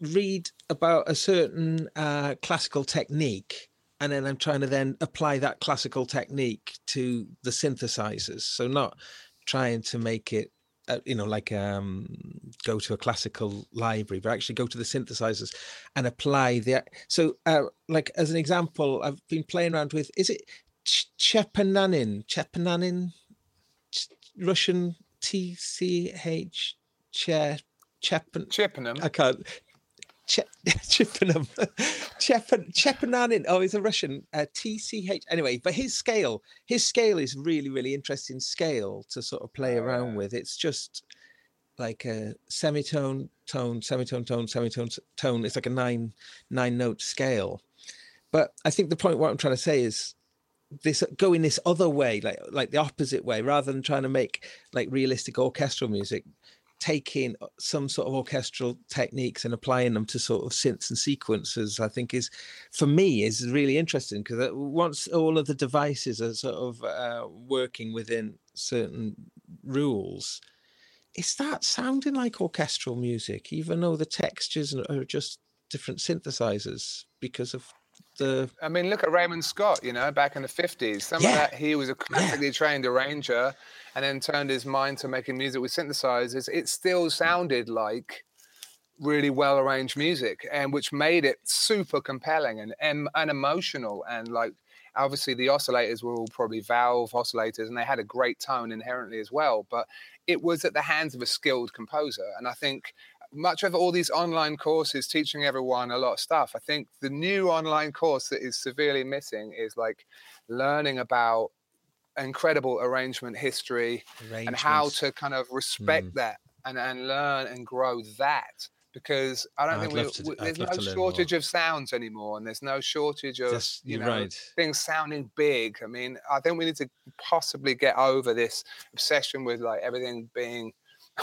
read about a certain uh, classical technique and then i'm trying to then apply that classical technique to the synthesizers. So not trying to make it uh, you know like um go to a classical library but actually go to the synthesizers and apply the so uh like as an example i've been playing around with is it Ch- Chepananin? Chepananin? Ch- Russian T C H chair Chepan Chippenham. I can't Che- [laughs] Chippenham Chepan Chepananin oh he's a Russian uh, T C H anyway but his scale his scale is really really interesting scale to sort of play around with. It's just like a semitone tone semitone tone semitone tone. It's like a nine nine note scale. But I think the point what I'm trying to say is this going this other way like like the opposite way rather than trying to make like realistic orchestral music taking uh, some sort of orchestral techniques and applying them to sort of synths and sequences i think is for me is really interesting because once all of the devices are sort of uh, working within certain rules it starts sounding like orchestral music even though the textures are just different synthesizers because of the I mean, look at Raymond Scott, you know, back in the 50s. Some Yeah. of that, he was a classically trained arranger and then turned his mind to making music with synthesizers. It still sounded like really well arranged music, and which made it super compelling and, and, and emotional. And like, obviously, the oscillators were all probably valve oscillators and they had a great tone inherently as well. But it was at the hands of a skilled composer. And I think much of all these online courses teaching everyone a lot of stuff. I think the new online course that is severely missing is like learning about incredible arrangement history and how to kind of respect Mm. that and, and learn and grow that. Because I don't I'd think we, to there's no love to learn shortage of sounds anymore, and there's no shortage of That's- you know right. things sounding big. I mean, I think we need to possibly get over this obsession with like everything being. [laughs]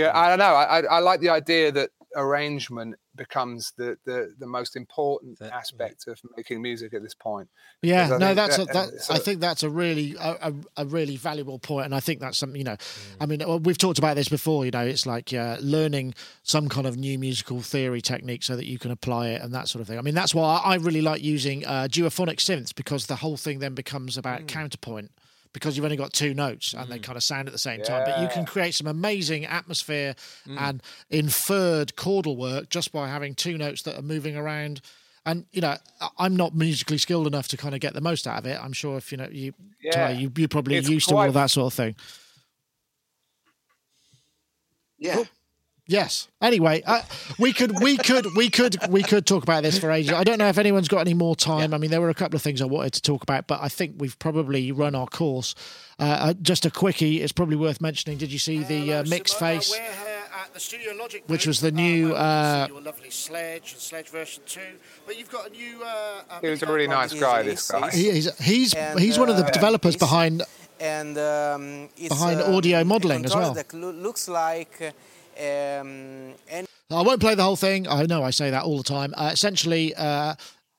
yeah, I don't know. I, I I like the idea that arrangement becomes the the, the most important That- aspect of making music at this point. Yeah, no, think that's a, that- that. so- I think that's a really a, a, a really valuable point, and I think that's something you know. Mm. I mean, we've talked about this before. You know, it's like uh, learning some kind of new musical theory technique so that you can apply it and that sort of thing. I mean, that's why I really like using uh, duophonic synths because the whole thing then becomes about Mm. counterpoint. Because you've only got two notes and they kind of sound at the same time, but you can create some amazing atmosphere Mm. and inferred chordal work just by having two notes that are moving around. And you know I- i'm not musically skilled enough to kind of get the most out of it. I'm sure if you know you Ty, you, you're probably It's used to all that sort of thing. Yeah. Yes anyway uh, we could we could we could we could talk about this for ages i don't know if anyone's got any more time i mean there were a couple of things i wanted to talk about but i think we've probably run our course uh, uh, just a quickie it's probably worth mentioning did you see the Hello, uh, MixFace We're here at the Studiologic Which was the new, where we uh, your lovely Sledge and Sledge version two. But you've got a new. Uh, uh, He was a really nice guy. This guy. he's he's And, he's one of the developers behind and um, it's Behind um, audio modeling as well. That looks like um, any I won't play the whole thing. I know I say that all the time. Uh, essentially, uh,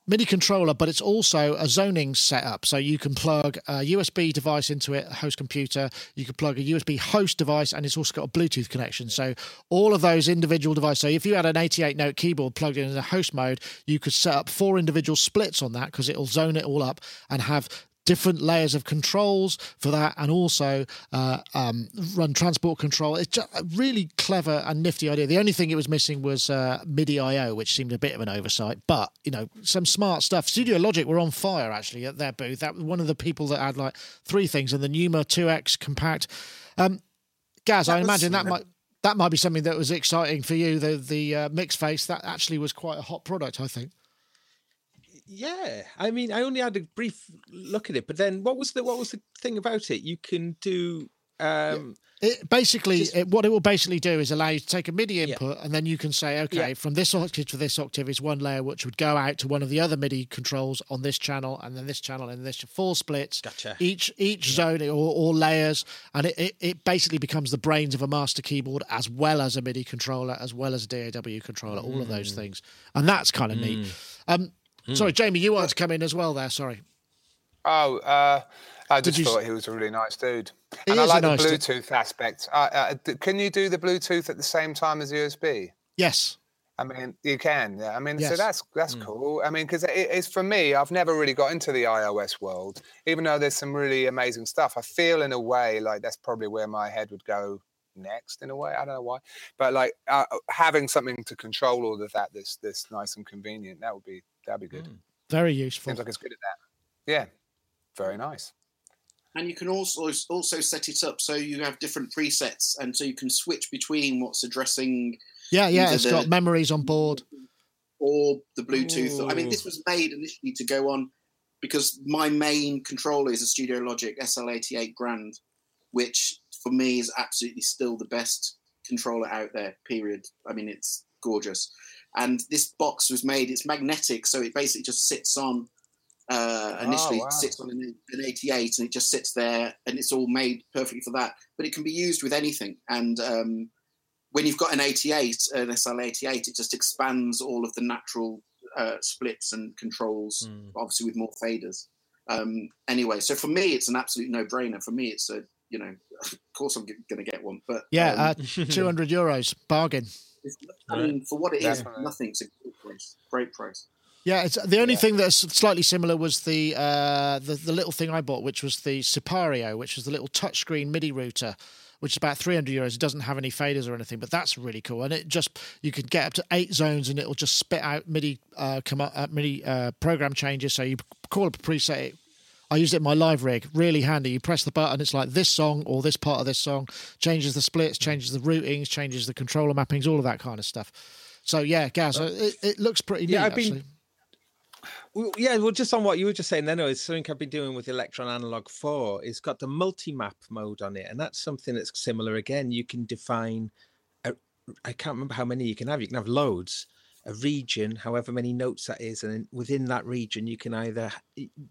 MIDI controller, but it's also a zoning setup. So you can plug a USB device into it, a host computer. You can plug a USB host device, and it's also got a Bluetooth connection. So all of those individual devices. So if you had an 88 note keyboard plugged in in a host mode, you could set up four individual splits on that because it'll zone it all up and have different layers of controls for that, and also uh, um, run transport control. It's just a really clever and nifty idea. The only thing it was missing was uh, MIDI I/O, which seemed a bit of an oversight. But you know, some smart stuff. Studiologic were on fire actually at their booth. That was one of the people that had like three things, and the Numa 2X compact. Um, Gaz, I imagine that might that might be something that was exciting for you. The the uh, MixFace that actually was quite a hot product, I think. Yeah, I mean, I only had a brief look at it, but then what was the what was the thing about it? You can do um It basically, Just- it, what it will basically do is allow you to take a MIDI input, and then you can say, okay, Yeah. from this octave to this octave is one layer, which would go out to one of the other MIDI controls on this channel, and then this channel, and this four splits. Gotcha. Each each zone or, or layers, and it, it, it basically becomes the brains of a master keyboard as well as a MIDI controller, as well as a DAW controller, all of Mm. those things, and that's kind of neat. Um, sorry, Jamie, you wanted to come in as well there. Sorry. Oh, uh, I just thought he was a really nice dude, He and I like the nice dude. Bluetooth aspect. Uh, uh, can you do the Bluetooth at the same time as USB? Yes. I mean, you can. Yeah. I mean, so Yes. that's that's cool. I mean, because it, it's for me. I've never really got into the iOS world, even though there's some really amazing stuff. I feel in a way like that's probably where my head would go next. In a way, I don't know why, but like uh, having something to control all of that that's that's nice and convenient. That would be that'd be good. Mm. Very useful. Seems like it's good at that. Yeah, very nice. And you can also also set it up so you have different presets, and so you can switch between what's addressing Yeah, yeah. Either It's got memories on board. or the Bluetooth. I mean, this was made initially to go on because my main controller is a Studiologic SL88 Grand, which for me is absolutely still the best controller out there. Period. I mean, it's gorgeous. And this box was made. It's magnetic, so it basically just sits on. Uh, initially, Oh, wow. sits on an, an 88, and it just sits there, and it's all made perfectly for that. But it can be used with anything, and um, when you've got an 88, an SL88, it just expands all of the natural uh, splits and controls, Mm. obviously with more faders. Um, anyway, so for me, it's an absolute no-brainer. For me, it's a you know, [laughs] of course I'm going to get one, but Yeah, um, uh, 200 [laughs] euros bargain. It's, I mean, for what it is, Definitely. nothing. It's a great price. Great price. Yeah, it's the only Yeah. thing that's slightly similar was the uh, the the little thing I bought, which was the Sipario, which was the little touchscreen MIDI router, which is about 300 euros. It doesn't have any faders or anything, but that's really cool. And it just you could get up to eight zones, and it'll just spit out MIDI uh, come up, uh, MIDI uh, program changes. So you call up a preset. I used it in my live rig. Really handy. You press the button, it's like this song or this part of this song, changes the splits, changes the routings, changes the controller mappings, all of that kind of stuff. So yeah, Gaz, uh, it, it looks pretty neat. Yeah, I've been- actually. Well, yeah, well, just on what you were just saying, then, it's something I've been doing with Elektron Analog 4. It's got the multi-map mode on it, and that's something that's similar. Again, you can define, I can't remember how many you can have. You can have loads, a region, however many notes that is, and within that region, you can either.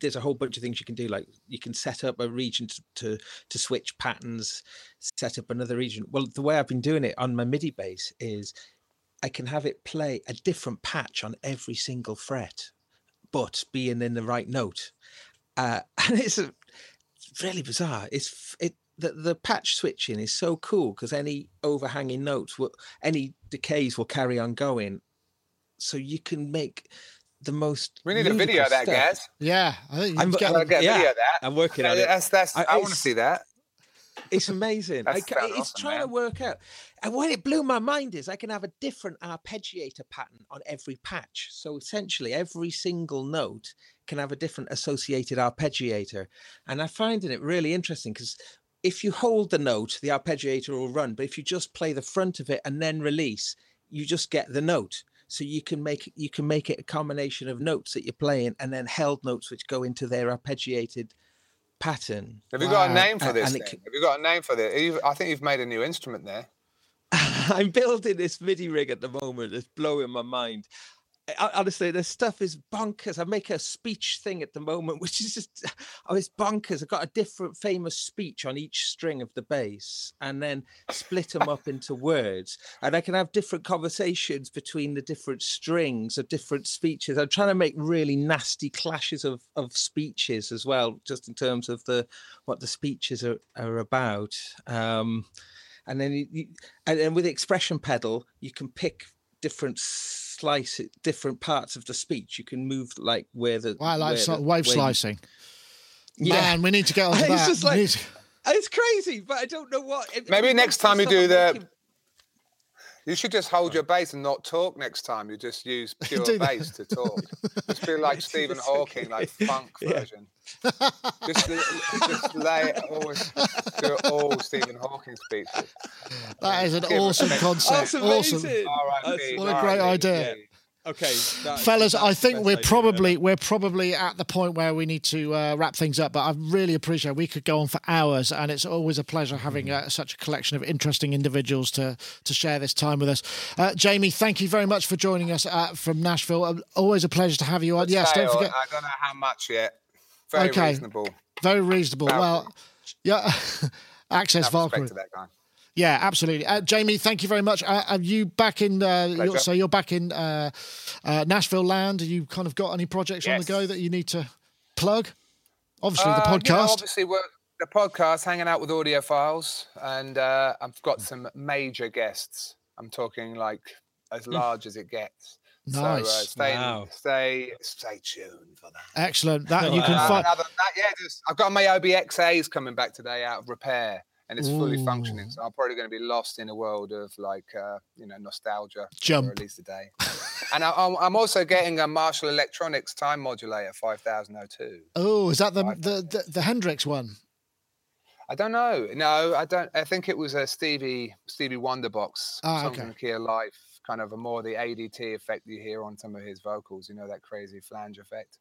There's a whole bunch of things you can do, like you can set up a region to to, to switch patterns, set up another region. Well, the way I've been doing it on my MIDI bass is, I can have it play a different patch on every single fret but being in the right note. Uh, [laughs] and it's a, really bizarre. It's it the, the patch switching is so cool because any overhanging notes will any decays will carry on going. So you can make the most. We need a video of that, stuff. Gaz. Yeah, I think you I'm- can get I want to get a Yeah, video of that. I'm working on it. That's that's. I- I, want to see that. It's amazing. I That's ca- sound it's awesome, trying to work out. And what it blew my mind is I can have a different arpeggiator pattern on every patch. So essentially, every single note can have a different associated arpeggiator. And I find it really interesting because if you hold the note, the arpeggiator will run. But if you just play the front of it and then release, you just get the note. So you can make you can make it a combination of notes that you're playing and then held notes which go into their arpeggiated pattern. Have you got a name for this? and it? Have you got a name for this? You've- I think you've made a new instrument there. [laughs] I'm building this MIDI rig at the moment. It's blowing my mind. I- honestly, this stuff is bonkers. I make a speech thing at the moment, [laughs] which is just, oh, it's bonkers. I've got a different famous speech on each string of the bass and then split them up into [laughs] words. And I can have different conversations between the different strings of different speeches. I'm trying to make really nasty clashes of, of speeches as well, just in terms of the what the speeches are, are about. Um, and then you, you and then with the expression pedal you can pick different slice it, different parts of the speech you can move like where the Wow, like where sort the- wave where you- slicing. Man, we need to get [laughs] onto It's that. just like- to- It's crazy, but I don't know what. it- Maybe it next wants time you do I'm the- making- You should just hold your bass and not talk next time. You just use [laughs] pure bass to talk. Just be like [laughs] Stephen It's Hawking, okay. like funk [laughs] Yeah. version. just, just lay it all, do all Stephen Hawking speeches. that is an Give awesome respect. concept. That's awesome. amazing. R.I.P., What a great R.I.P.. idea. Okay, fellas i think we're probably ever. we're probably at the point where we need to uh, wrap things up but i really appreciate we could go on for hours and it's always a pleasure having uh, such a collection of interesting individuals to to share this time with us uh, jamie thank you very much for joining us uh, from nashville Uh, always a pleasure to have you on yes don't forget I don't know how much yet. Very Okay. reasonable. very reasonable well yeah [laughs] access valkyrie to that guy. Yeah absolutely uh, jamie thank you very much uh, are you back in uh, you're, so you're back in uh, uh, nashville land have you kind of got any projects on the go that you need to plug obviously the Uh, you know, podcast obviously, we're, the podcast, hanging out with audiophiles, and uh, I've got some major guests. I'm talking like as large as it gets. So uh, Nice. stay, Wow. stay, stay tuned for that. Excellent. That [laughs] you can Uh, find. and other than that, yeah, just, I've got my OBXAs coming back today out of repair, and it's fully functioning. So I'm probably going to be lost in a world of like uh, you know nostalgia Jump. for at least a day. [laughs] and I, I'm, I'm also getting a Marshall Electronics time modulator 5002. Oh, is that the the, the the Hendrix one? I don't know. No, I don't. I think it was a Stevie Stevie Wonder box. Ah, Songs okay. Life, kind of a more the ADT effect you hear on some of his vocals. You know that crazy flange effect.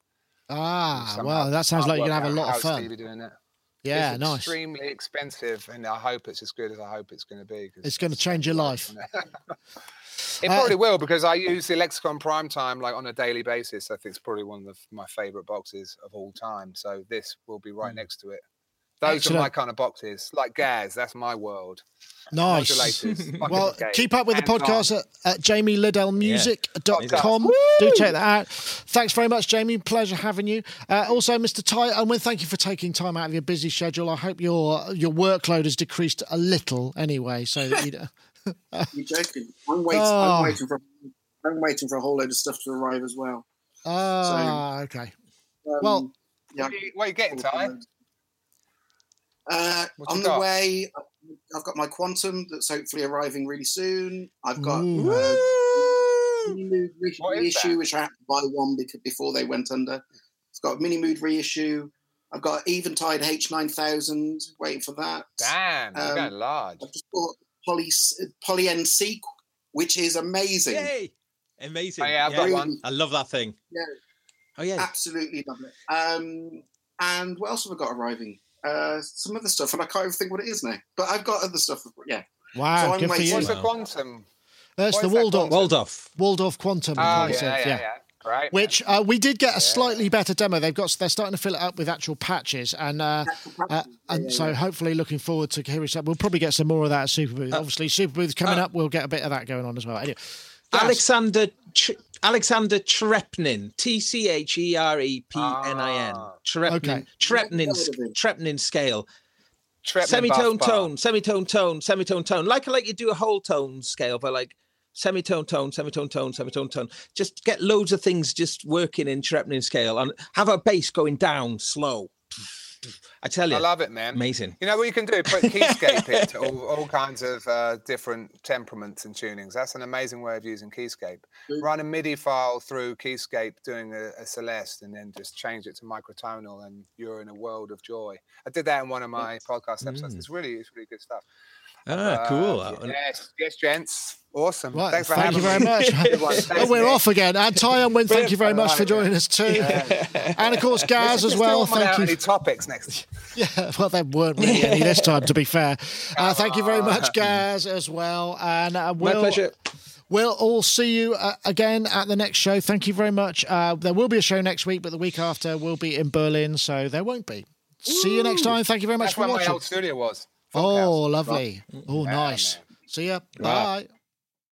Ah, well, that sounds like you're gonna have a lot of fun. Stevie doing it. Yeah, it's nice. Extremely expensive, and I hope it's as good as I hope it's going to be. It's gonna change your life. [laughs] it. Uh, probably will [laughs] because I use the Lexicon Prime Time like on a daily basis. I think it's probably one of the, my favorite boxes of all time. So this will be right next to it. Those are my kind of boxes, like Gaz. That's my world. Nice. [laughs] [laughs] Well, keep up with the Hands on. podcast at, at jamielidellmusic.com. Woo! Do check that out. Thanks very much, Jamie. Pleasure having you. Uh, also, Mr. Ty Owen, thank you for taking time out of your busy schedule. I hope your your workload has decreased a little anyway, so that you don't. [laughs] You're joking. I'm waiting. Oh. I'm waiting for. I'm waiting for a whole load of stuff to arrive as well. Ah, okay. Um, Well- yeah. What are you, what are you getting, Ty? Uh, on the got? way, I've got my quantum that's hopefully arriving really soon. I've got Ooh. uh, Minimoog re- reissue, that? which I had to buy one because before they went under. It's got a Minimoog reissue. I've got Eventide H9000, waiting for that. Damn, you're Um, going large. I've just bought Poly Poly NC, which is amazing. Yay! Amazing. Oh, yeah, I've got one. I love that thing. Yeah. Oh yeah. Absolutely love it. Um, and what else have I got arriving? Uh, some other stuff, and I can't even think what it is now. But I've got other stuff. Yeah. Wow, So good for you. What's the quantum? That's what the is that Waldorf, Waldorf. Waldorf Quantum. Oh, Quantum, yeah, yeah, yeah. Great. Which uh, we did get a slightly better demo. They've got they're starting to fill it up with actual patches, and uh, uh, and so hopefully looking forward to hearing some. We'll probably get some more of that at Superbooth. Obviously, Superbooth's coming uh, up. We'll get a bit of that going on as well. Anyway, Alexander Ch- Alexander Tcherepnin. T C H E R E P N I N. Ah. Tcherepnin. Okay. Tcherepnin. Never heard of him. Tcherepnin scale. Tcherepnin semitone tone, semitone tone, semitone tone. Like like you do a whole tone scale, but like semitone tone, semitone tone, semitone tone. Just get loads of things just working in Tcherepnin scale and have a bass going down slow. I tell you, I love it, man. amazing. You know what you can do? Put [laughs] keyscape it to all, all kinds of uh, different temperaments and tunings. That's an amazing way of using keyscape. Run a MIDI file through keyscape doing a, a Celeste and then just change it to microtonal and you're in a world of joy. I did that in one of my podcast episodes. Mm. It's really, it's really good stuff. Ah, cool. Uh, Uh, yes, yes, gents. Awesome. Right, Thanks for thank you very me. much. [laughs] Good. Oh, we're Nick. off again. And Ty and Win, thank you very much for joining us too. And of course, [laughs] Gaz as Let's well. do one without Thank you. Any topics next? [laughs] Yeah, well, there weren't really any this time, to be fair. Uh, thank you very much, Gaz, as well. And uh, My we'll, pleasure. We'll all see you uh, again at the next show. Thank you very much. Uh, there will be a show next week, but the week after we'll be in Berlin, so there won't be. See you next time. Thank you very much That's for where my watching. old studio was. Oh, lovely. Oh, nice. See ya. Right. Bye.